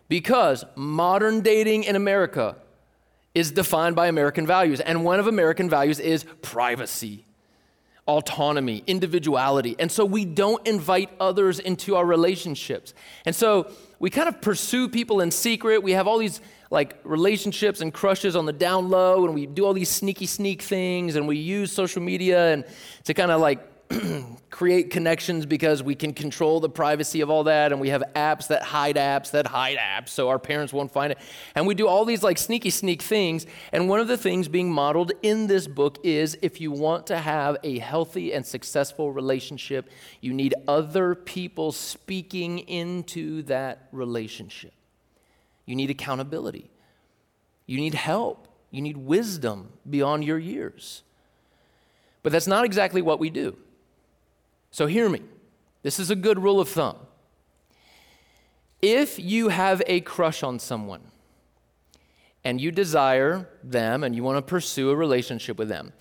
Speaker 2: Because modern dating in America is defined by American values, and one of American values is privacy autonomy, individuality. And so we don't invite others into our relationships. And so we kind of pursue people in secret. We have all these like relationships and crushes on the down low, and we do all these sneaky sneak things, and we use social media and to kind of like <clears throat> create connections because we can control the privacy of all that and we have apps that hide apps that hide apps so our parents won't find it. And we do all these like sneaky sneak things and one of the things being modeled in this book is if you want to have a healthy and successful relationship you need other people speaking into that relationship. You need accountability. You need help. You need wisdom beyond your years. But that's not exactly what we do so hear me. This is a good rule of thumb. If you have a crush on someone and you desire them and you want to pursue a relationship with them,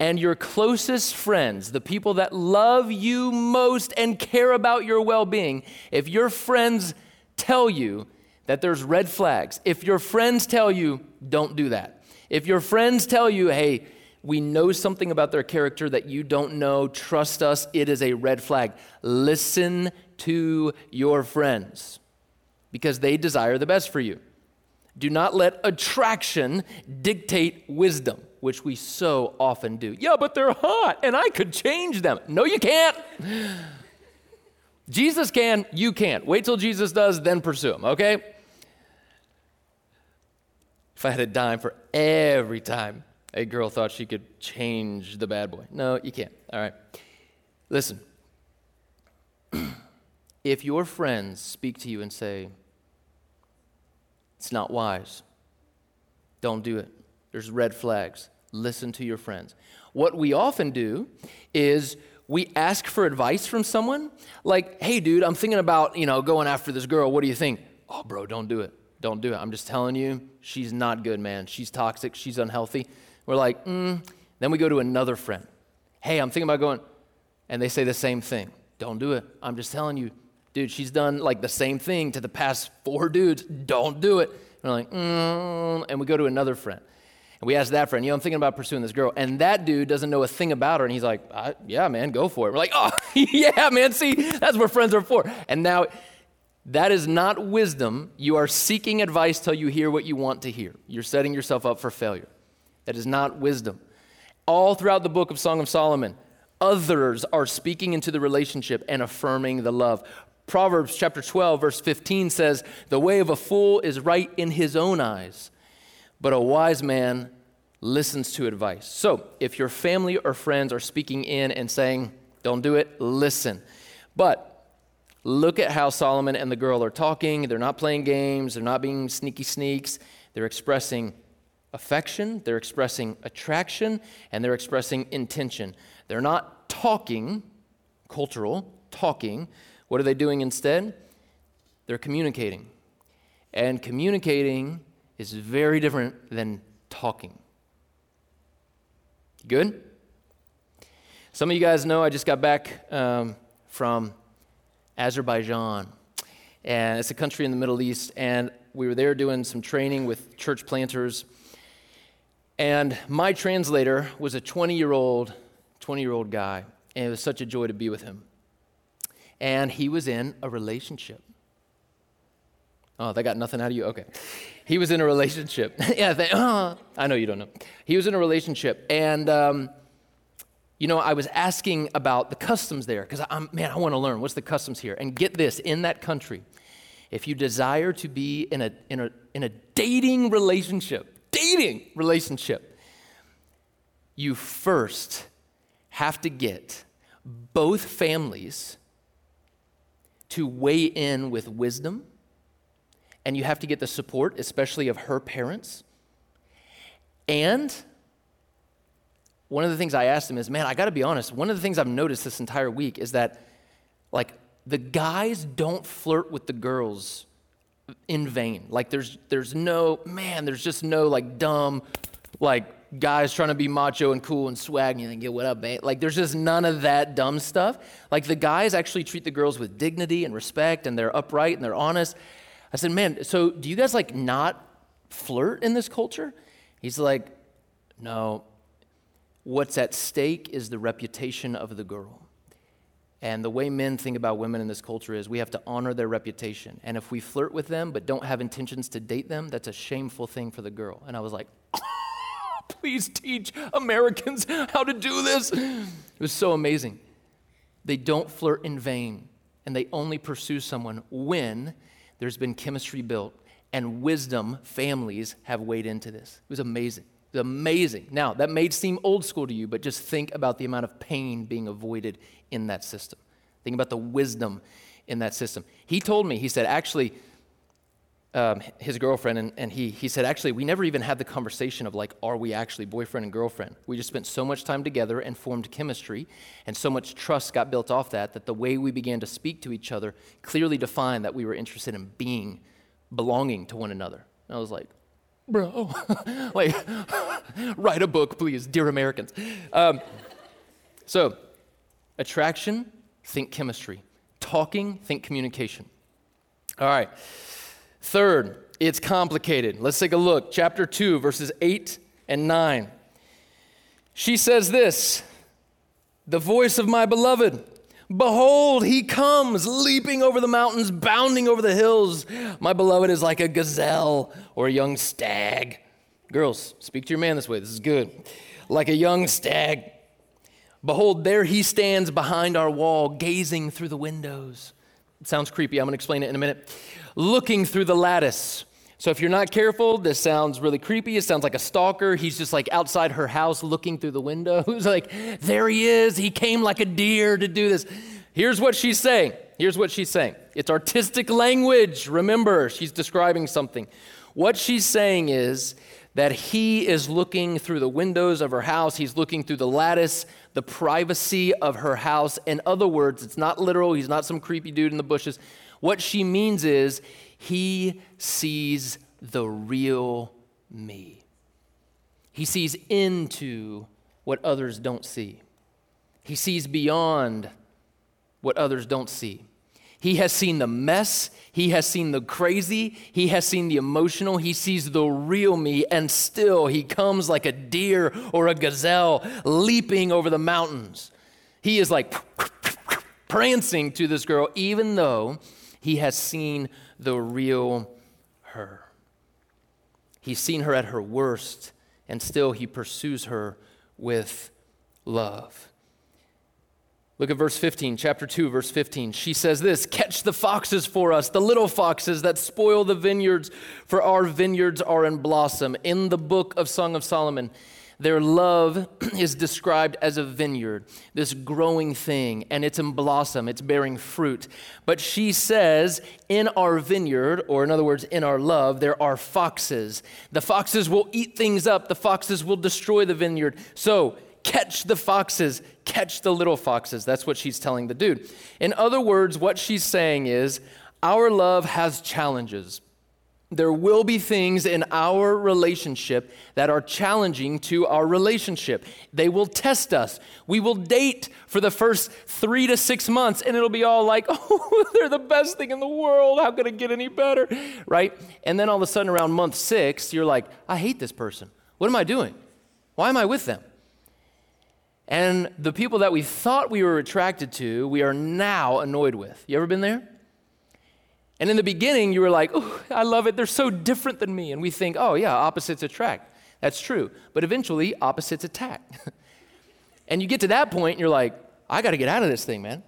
Speaker 2: and your closest friends, the people that love you most and care about your well being, if your friends tell you that there's red flags, if your friends tell you, don't do that, if your friends tell you, hey, we know something about their character that you don't know. Trust us, it is a red flag. Listen to your friends because they desire the best for you. Do not let attraction dictate wisdom, which we so often do. Yeah, but they're hot and I could change them. No, you can't. Jesus can, you can't. Wait till Jesus does, then pursue him, okay? If I had a dime for every time a girl thought she could change the bad boy. No, you can't. All right. Listen. <clears throat> if your friends speak to you and say, it's not wise, Don't do it. There's red flags. Listen to your friends. What we often do is we ask for advice from someone like, hey, dude, I'm thinking about, you know, going after this girl. What do you think? Oh, bro, don't do it. Don't do it. I'm just telling you, she's not good, man. She's toxic. She's unhealthy. We're like, mm. Then we go to another friend. Hey, I'm thinking about going. And they say the same thing. Don't do it. I'm just telling you, dude, she's done like the same thing to the past four dudes. Don't do it. And we're like, mm. And we go to another friend. And we ask that friend, you know, I'm thinking about pursuing this girl. And that dude doesn't know a thing about her. And he's like, yeah, man, go for it. We're like, oh, <laughs> yeah, man, see, that's what friends are for. And now, that is not wisdom. You are seeking advice till you hear what you want to hear. You're setting yourself up for failure. That is not wisdom. All throughout the book of Song of Solomon, others are speaking into the relationship and affirming the love. Proverbs chapter 12, verse 15 says, The way of a fool is right in his own eyes but a wise man listens to advice. So, if your family or friends are speaking in and saying, don't do it, listen. But look at how Solomon and the girl are talking. They're not playing games, they're not being sneaky sneaks. They're expressing affection, they're expressing attraction, and they're expressing intention. They're not talking, cultural, talking. What are they doing instead? They're communicating. And communicating is very different than talking. Good? Some of you guys know I just got back um, from Azerbaijan, and it's a country in the Middle East, and we were there doing some training with church planters. And my translator was a 20 year old, 20 year old guy, and it was such a joy to be with him. And he was in a relationship. Oh, they got nothing out of you? Okay. He was in a relationship. <laughs> yeah, they, uh, I know you don't know. He was in a relationship. And, um, you know, I was asking about the customs there because I'm, man, I want to learn what's the customs here. And get this in that country, if you desire to be in a, in a, in a dating relationship, dating relationship, you first have to get both families to weigh in with wisdom and you have to get the support, especially of her parents. And one of the things I asked him is, man, I got to be honest. One of the things I've noticed this entire week is that, like, the guys don't flirt with the girls in vain. Like, there's there's no man. There's just no like dumb, like guys trying to be macho and cool and swag and you think, yeah, what up, babe? Like, there's just none of that dumb stuff. Like, the guys actually treat the girls with dignity and respect, and they're upright and they're honest. I said, man, so do you guys like not flirt in this culture? He's like, no. What's at stake is the reputation of the girl. And the way men think about women in this culture is we have to honor their reputation. And if we flirt with them but don't have intentions to date them, that's a shameful thing for the girl. And I was like, <laughs> please teach Americans how to do this. It was so amazing. They don't flirt in vain, and they only pursue someone when there's been chemistry built, and wisdom families have weighed into this. It was amazing. Amazing. Now, that may seem old school to you, but just think about the amount of pain being avoided in that system. Think about the wisdom in that system. He told me, he said, actually, um, his girlfriend, and, and he, he said, actually, we never even had the conversation of like, are we actually boyfriend and girlfriend? We just spent so much time together and formed chemistry, and so much trust got built off that, that the way we began to speak to each other clearly defined that we were interested in being, belonging to one another. And I was like, bro, <laughs> like, <laughs> write a book, please, dear Americans. Um, so, attraction, think chemistry. Talking, think communication. All right. Third, it's complicated. Let's take a look. Chapter 2, verses 8 and 9. She says this The voice of my beloved. Behold, he comes, leaping over the mountains, bounding over the hills. My beloved is like a gazelle or a young stag. Girls, speak to your man this way. This is good. Like a young stag. Behold, there he stands behind our wall, gazing through the windows. It sounds creepy. I'm going to explain it in a minute. Looking through the lattice. So if you're not careful, this sounds really creepy. It sounds like a stalker. He's just like outside her house looking through the window. <laughs> Who's like, there he is. He came like a deer to do this. Here's what she's saying. Here's what she's saying. It's artistic language. Remember, she's describing something. What she's saying is that he is looking through the windows of her house. He's looking through the lattice, the privacy of her house. In other words, it's not literal. He's not some creepy dude in the bushes. What she means is he sees the real me. He sees into what others don't see. He sees beyond what others don't see. He has seen the mess. He has seen the crazy. He has seen the emotional. He sees the real me, and still he comes like a deer or a gazelle leaping over the mountains. He is like prancing to this girl, even though he has seen the real her. He's seen her at her worst, and still he pursues her with love. Look at verse 15, chapter 2, verse 15. She says this Catch the foxes for us, the little foxes that spoil the vineyards, for our vineyards are in blossom. In the book of Song of Solomon, their love <clears throat> is described as a vineyard, this growing thing, and it's in blossom, it's bearing fruit. But she says, In our vineyard, or in other words, in our love, there are foxes. The foxes will eat things up, the foxes will destroy the vineyard. So, catch the foxes, catch the little foxes. That's what she's telling the dude. In other words, what she's saying is, Our love has challenges there will be things in our relationship that are challenging to our relationship. They will test us. We will date for the first three to six months, and it'll be all like, <laughs> oh, they're the best thing in the world. How could it get any better? Right? And then all of a sudden, around month six, you're like, I hate this person. What am I doing? Why am I with them? And the people that we thought we were attracted to, we are now annoyed with. You ever been there? And in the beginning, you were like, oh, I love it. They're so different than me. And we think, oh, yeah, opposites attract. That's true. But eventually, opposites attack. <laughs> and you get to that point, and you're like, I got to get out of this thing, man.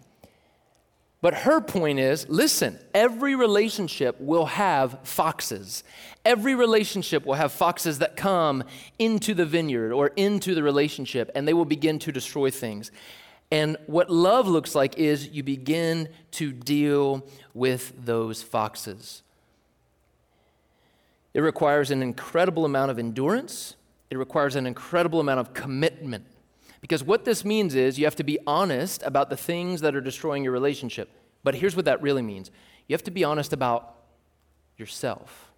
Speaker 2: But her point is listen, every relationship will have foxes. Every relationship will have foxes that come into the vineyard or into the relationship, and they will begin to destroy things. And what love looks like is you begin to deal with those foxes. It requires an incredible amount of endurance, it requires an incredible amount of commitment. Because what this means is you have to be honest about the things that are destroying your relationship. But here's what that really means you have to be honest about yourself.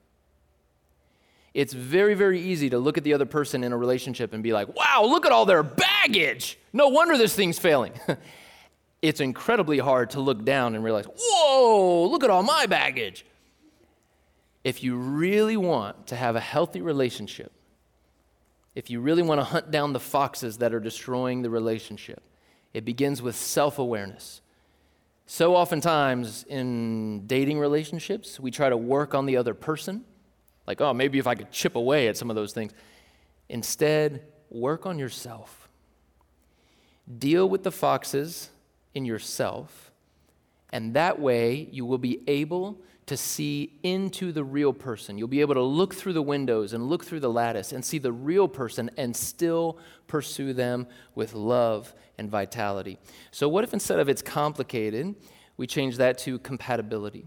Speaker 2: It's very, very easy to look at the other person in a relationship and be like, wow, look at all their baggage. No wonder this thing's failing. <laughs> it's incredibly hard to look down and realize, whoa, look at all my baggage. If you really want to have a healthy relationship, if you really want to hunt down the foxes that are destroying the relationship, it begins with self awareness. So oftentimes in dating relationships, we try to work on the other person like, oh, maybe if I could chip away at some of those things. Instead, work on yourself. Deal with the foxes in yourself, and that way you will be able to see into the real person. You'll be able to look through the windows and look through the lattice and see the real person and still pursue them with love and vitality. So, what if instead of it's complicated, we change that to compatibility?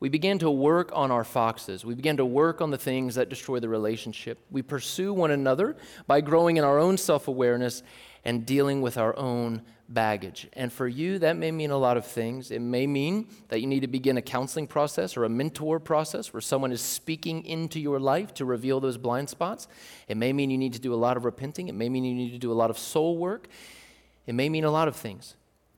Speaker 2: we begin to work on our foxes. We begin to work on the things that destroy the relationship. We pursue one another by growing in our own self awareness and dealing with our own baggage. And for you, that may mean a lot of things. It may mean that you need to begin a counseling process or a mentor process where someone is speaking into your life to reveal those blind spots. It may mean you need to do a lot of repenting. It may mean you need to do a lot of soul work. It may mean a lot of things.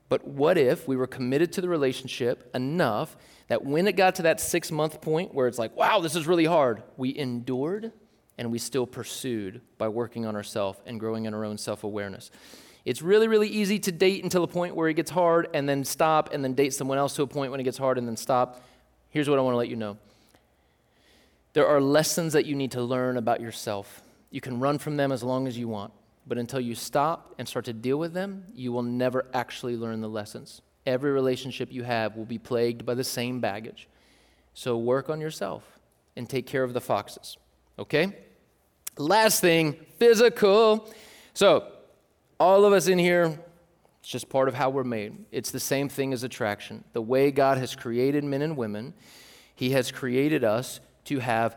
Speaker 2: But what if we were committed to the relationship enough that when it got to that six month point where it's like, wow, this is really hard, we endured and we still pursued by working on ourselves and growing in our own self awareness. It's really, really easy to date until a point where it gets hard and then stop and then date someone else to a point when it gets hard and then stop. Here's what I want to let you know there are lessons that you need to learn about yourself. You can run from them as long as you want, but until you stop and start to deal with them, you will never actually learn the lessons. Every relationship you have will be plagued by the same baggage. So work on yourself and take care of the foxes. Okay? Last thing physical. So, all of us in here, it's just part of how we're made. It's the same thing as attraction. The way God has created men and women, He has created us to have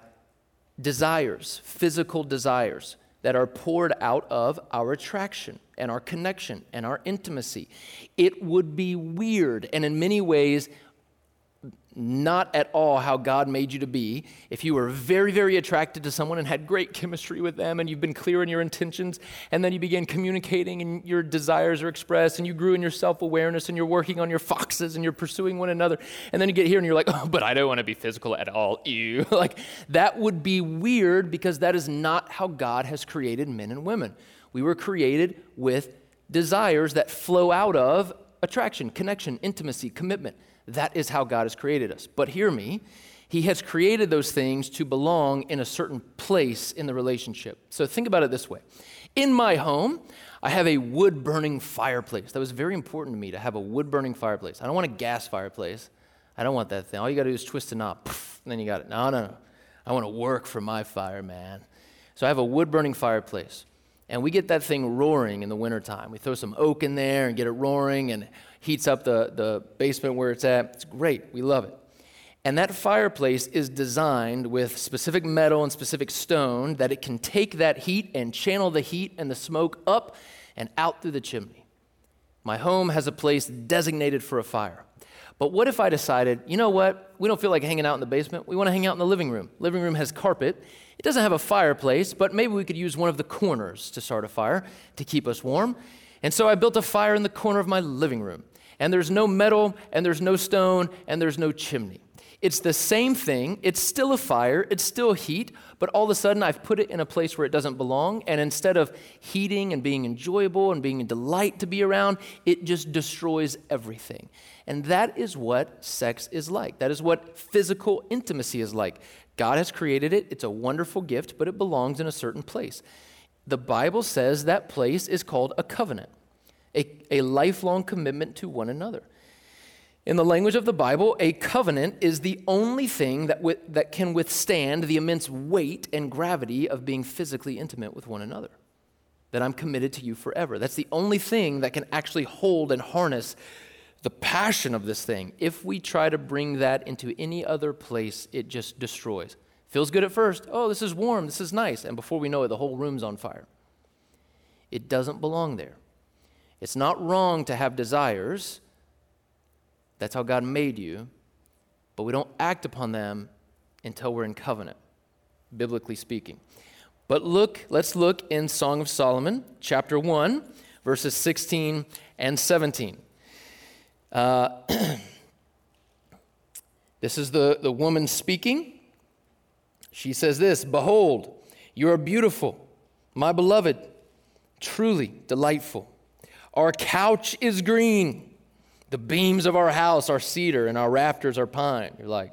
Speaker 2: desires, physical desires that are poured out of our attraction and our connection and our intimacy. It would be weird and in many ways not at all how God made you to be. If you were very, very attracted to someone and had great chemistry with them, and you've been clear in your intentions, and then you begin communicating and your desires are expressed, and you grew in your self awareness, and you're working on your foxes, and you're pursuing one another, and then you get here and you're like, oh, but I don't want to be physical at all. Ew. <laughs> like, that would be weird because that is not how God has created men and women. We were created with desires that flow out of attraction, connection, intimacy, commitment. That is how God has created us. But hear me, He has created those things to belong in a certain place in the relationship. So think about it this way In my home, I have a wood burning fireplace. That was very important to me to have a wood burning fireplace. I don't want a gas fireplace. I don't want that thing. All you got to do is twist a knob, and then you got it. No, no, no. I want to work for my fire, man. So I have a wood burning fireplace. And we get that thing roaring in the wintertime. We throw some oak in there and get it roaring, and heats up the, the basement where it's at. It's great. We love it. And that fireplace is designed with specific metal and specific stone that it can take that heat and channel the heat and the smoke up and out through the chimney. My home has a place designated for a fire. But what if I decided, you know what? We don't feel like hanging out in the basement. We want to hang out in the living room. Living room has carpet. It doesn't have a fireplace, but maybe we could use one of the corners to start a fire to keep us warm. And so I built a fire in the corner of my living room and there's no metal, and there's no stone, and there's no chimney. It's the same thing. It's still a fire, it's still heat, but all of a sudden I've put it in a place where it doesn't belong. And instead of heating and being enjoyable and being a delight to be around, it just destroys everything. And that is what sex is like. That is what physical intimacy is like. God has created it, it's a wonderful gift, but it belongs in a certain place. The Bible says that place is called a covenant a, a lifelong commitment to one another. In the language of the Bible, a covenant is the only thing that, that can withstand the immense weight and gravity of being physically intimate with one another. That I'm committed to you forever. That's the only thing that can actually hold and harness the passion of this thing. If we try to bring that into any other place, it just destroys. Feels good at first. Oh, this is warm. This is nice. And before we know it, the whole room's on fire. It doesn't belong there. It's not wrong to have desires. That's how God made you. But we don't act upon them until we're in covenant, biblically speaking. But look, let's look in Song of Solomon, chapter 1, verses 16 and 17. Uh, <clears throat> this is the, the woman speaking. She says this Behold, you are beautiful, my beloved, truly delightful. Our couch is green. The beams of our house are cedar, and our rafters are pine. You're like,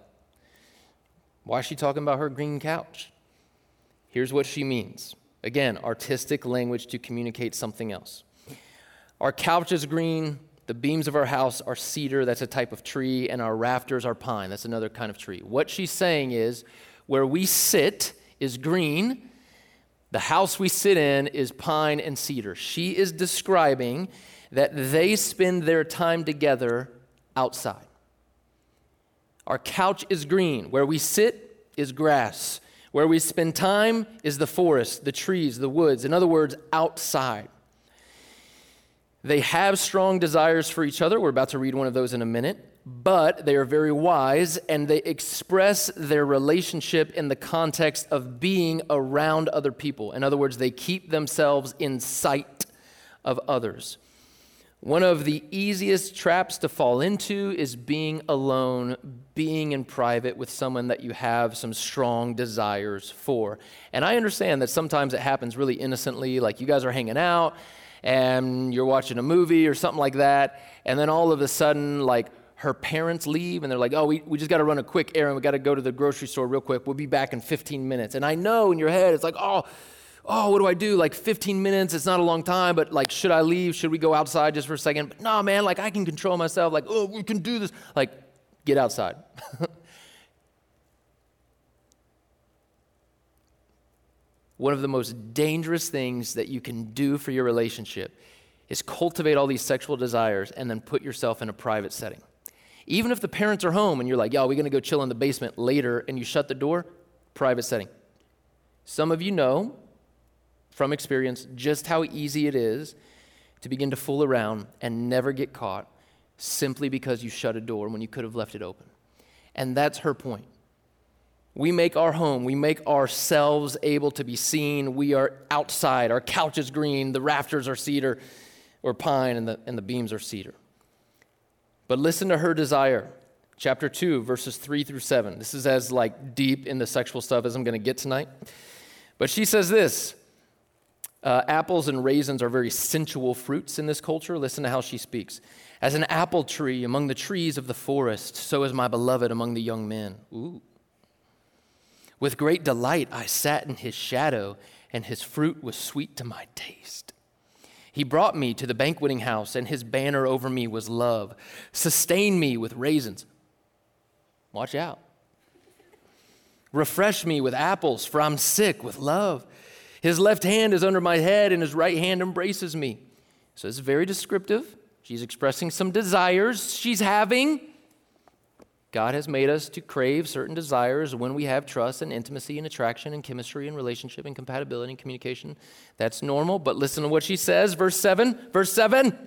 Speaker 2: why is she talking about her green couch? Here's what she means. Again, artistic language to communicate something else. Our couch is green. The beams of our house are cedar, that's a type of tree, and our rafters are pine, that's another kind of tree. What she's saying is, where we sit is green, the house we sit in is pine and cedar. She is describing that they spend their time together outside. Our couch is green. Where we sit is grass. Where we spend time is the forest, the trees, the woods. In other words, outside. They have strong desires for each other. We're about to read one of those in a minute but they are very wise and they express their relationship in the context of being around other people. In other words, they keep themselves in sight of others. One of the easiest traps to fall into is being alone, being in private with someone that you have some strong desires for. And I understand that sometimes it happens really innocently, like you guys are hanging out and you're watching a movie or something like that, and then all of a sudden, like, her parents leave and they're like, oh, we, we just got to run a quick errand. We got to go to the grocery store real quick. We'll be back in 15 minutes. And I know in your head, it's like, oh, oh, what do I do? Like 15 minutes, it's not a long time, but like, should I leave? Should we go outside just for a second? But no, man, like I can control myself. Like, oh, we can do this. Like, get outside. <laughs> One of the most dangerous things that you can do for your relationship is cultivate all these sexual desires and then put yourself in a private setting. Even if the parents are home and you're like, yo, we're to go chill in the basement later, and you shut the door, private setting. Some of you know from experience just how easy it is to begin to fool around and never get caught simply because you shut a door when you could have left it open. And that's her point. We make our home, we make ourselves able to be seen. We are outside, our couch is green, the rafters are cedar or pine, and the, and the beams are cedar. But listen to her desire. Chapter 2, verses 3 through 7. This is as like deep in the sexual stuff as I'm going to get tonight. But she says this uh, apples and raisins are very sensual fruits in this culture. Listen to how she speaks. As an apple tree among the trees of the forest, so is my beloved among the young men. Ooh. With great delight I sat in his shadow, and his fruit was sweet to my taste. He brought me to the banqueting house, and his banner over me was love. Sustain me with raisins. Watch out. Refresh me with apples, for I'm sick with love. His left hand is under my head, and his right hand embraces me. So it's very descriptive. She's expressing some desires she's having. God has made us to crave certain desires when we have trust and intimacy and attraction and chemistry and relationship and compatibility and communication. That's normal. But listen to what she says, verse 7. Verse 7.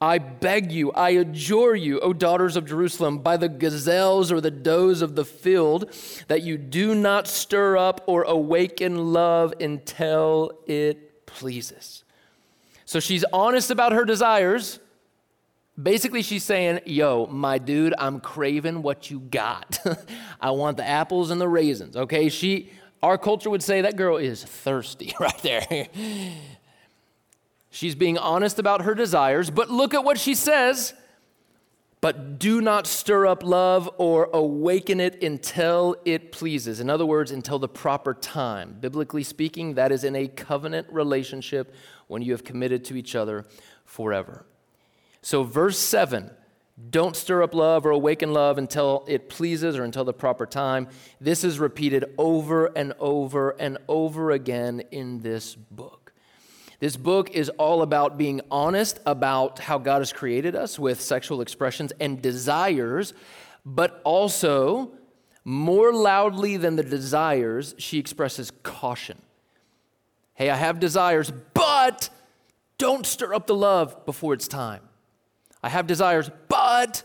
Speaker 2: I beg you, I adjure you, O daughters of Jerusalem, by the gazelles or the does of the field, that you do not stir up or awaken love until it pleases. So she's honest about her desires Basically, she's saying, Yo, my dude, I'm craving what you got. <laughs> I want the apples and the raisins. Okay, she, our culture would say that girl is thirsty <laughs> right there. She's being honest about her desires, but look at what she says. But do not stir up love or awaken it until it pleases. In other words, until the proper time. Biblically speaking, that is in a covenant relationship when you have committed to each other forever. So, verse 7 don't stir up love or awaken love until it pleases or until the proper time. This is repeated over and over and over again in this book. This book is all about being honest about how God has created us with sexual expressions and desires, but also, more loudly than the desires, she expresses caution. Hey, I have desires, but don't stir up the love before it's time. I have desires, but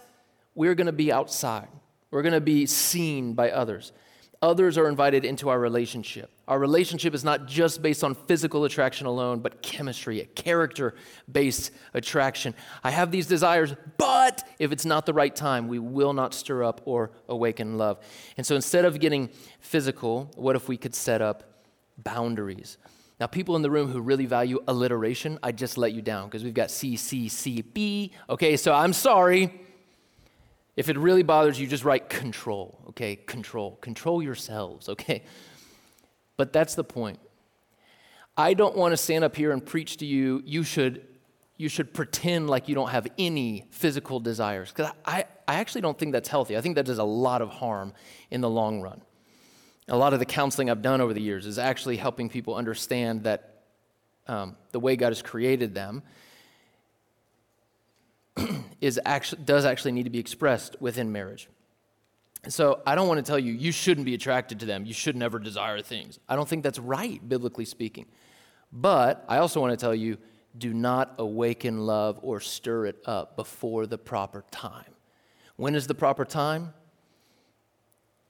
Speaker 2: we're going to be outside. We're going to be seen by others. Others are invited into our relationship. Our relationship is not just based on physical attraction alone, but chemistry, a character based attraction. I have these desires, but if it's not the right time, we will not stir up or awaken love. And so instead of getting physical, what if we could set up boundaries? Now, people in the room who really value alliteration, I just let you down because we've got C, C, C, B. Okay, so I'm sorry. If it really bothers you, just write control, okay? Control. Control yourselves, okay? But that's the point. I don't want to stand up here and preach to you, you should, you should pretend like you don't have any physical desires. Because I, I actually don't think that's healthy. I think that does a lot of harm in the long run a lot of the counseling I've done over the years is actually helping people understand that um, the way God has created them <clears throat> is actually, does actually need to be expressed within marriage. So I don't want to tell you, you shouldn't be attracted to them. You should never desire things. I don't think that's right, biblically speaking. But I also want to tell you, do not awaken love or stir it up before the proper time. When is the proper time?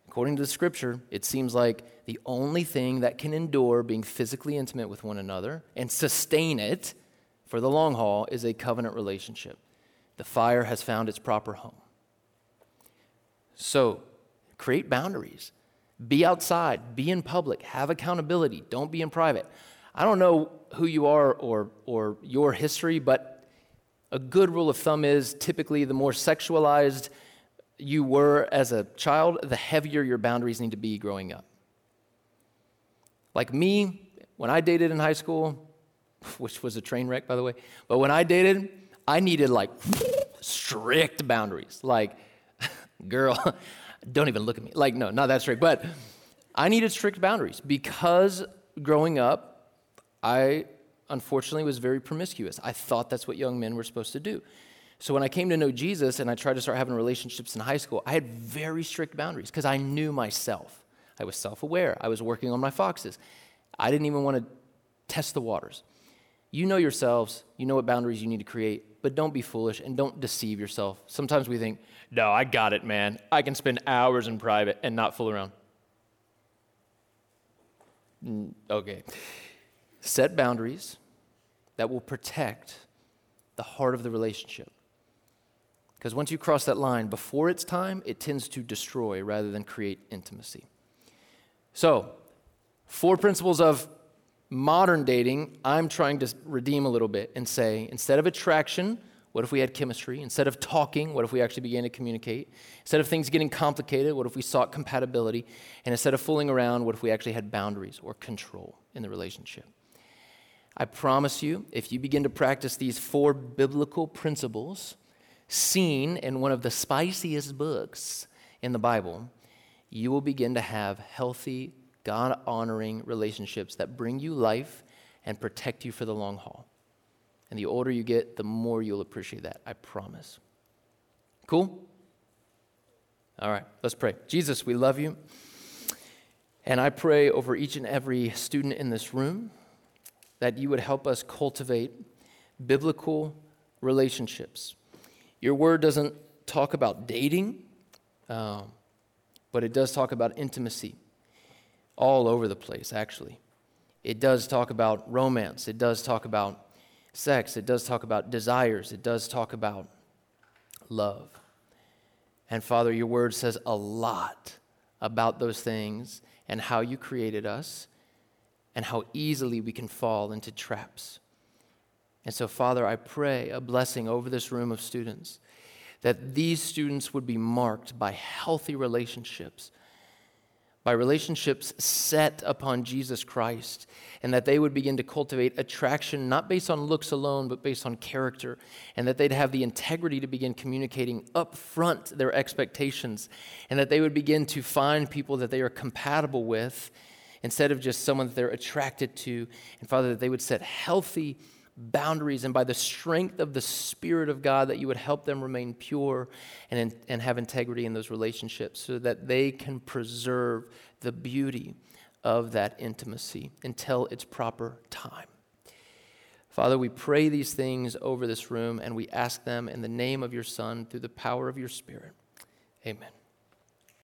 Speaker 2: According to the scripture, it seems like the only thing that can endure being physically intimate with one another and sustain it for the long haul is a covenant relationship. The fire has found its proper home. So, create boundaries. Be outside, be in public, have accountability, don't be in private. I don't know who you are or, or your history, but a good rule of thumb is typically the more sexualized you were as a child, the heavier your boundaries need to be growing up. Like me, when I dated in high school, <laughs> which was a train wreck, by the way, but when I dated, I needed like <laughs> strict boundaries. Like, girl, <laughs> don't even look at me. Like, no, not that strict, but I needed strict boundaries because growing up, I unfortunately was very promiscuous. I thought that's what young men were supposed to do. So when I came to know Jesus and I tried to start having relationships in high school, I had very strict boundaries because I knew myself. I was self aware. I was working on my foxes. I didn't even want to test the waters. You know yourselves, you know what boundaries you need to create, but don't be foolish and don't deceive yourself. Sometimes we think, no, I got it, man. I can spend hours in private and not fool around. Mm, okay. Set boundaries that will protect the heart of the relationship. Because once you cross that line before it's time, it tends to destroy rather than create intimacy. So, four principles of modern dating, I'm trying to redeem a little bit and say instead of attraction, what if we had chemistry? Instead of talking, what if we actually began to communicate? Instead of things getting complicated, what if we sought compatibility? And instead of fooling around, what if we actually had boundaries or control in the relationship? I promise you, if you begin to practice these four biblical principles, seen in one of the spiciest books in the Bible, you will begin to have healthy, God honoring relationships that bring you life and protect you for the long haul. And the older you get, the more you'll appreciate that. I promise. Cool? All right, let's pray. Jesus, we love you. And I pray over each and every student in this room that you would help us cultivate biblical relationships. Your word doesn't talk about dating, um, but it does talk about intimacy all over the place, actually. It does talk about romance, it does talk about sex, it does talk about desires, it does talk about love. And Father, your word says a lot about those things and how you created us and how easily we can fall into traps. And so, Father, I pray a blessing over this room of students that these students would be marked by healthy relationships by relationships set upon Jesus Christ, and that they would begin to cultivate attraction not based on looks alone, but based on character, and that they'd have the integrity to begin communicating up front their expectations, and that they would begin to find people that they are compatible with instead of just someone that they're attracted to, and Father, that they would set healthy boundaries, and by the strength of the Spirit of God, that you would help them remain pure and, and have integrity in those relationships so that they can preserve the beauty of that intimacy until its proper time. Father, we pray these things over this room and we ask them in the name of your Son through the power of your Spirit. Amen.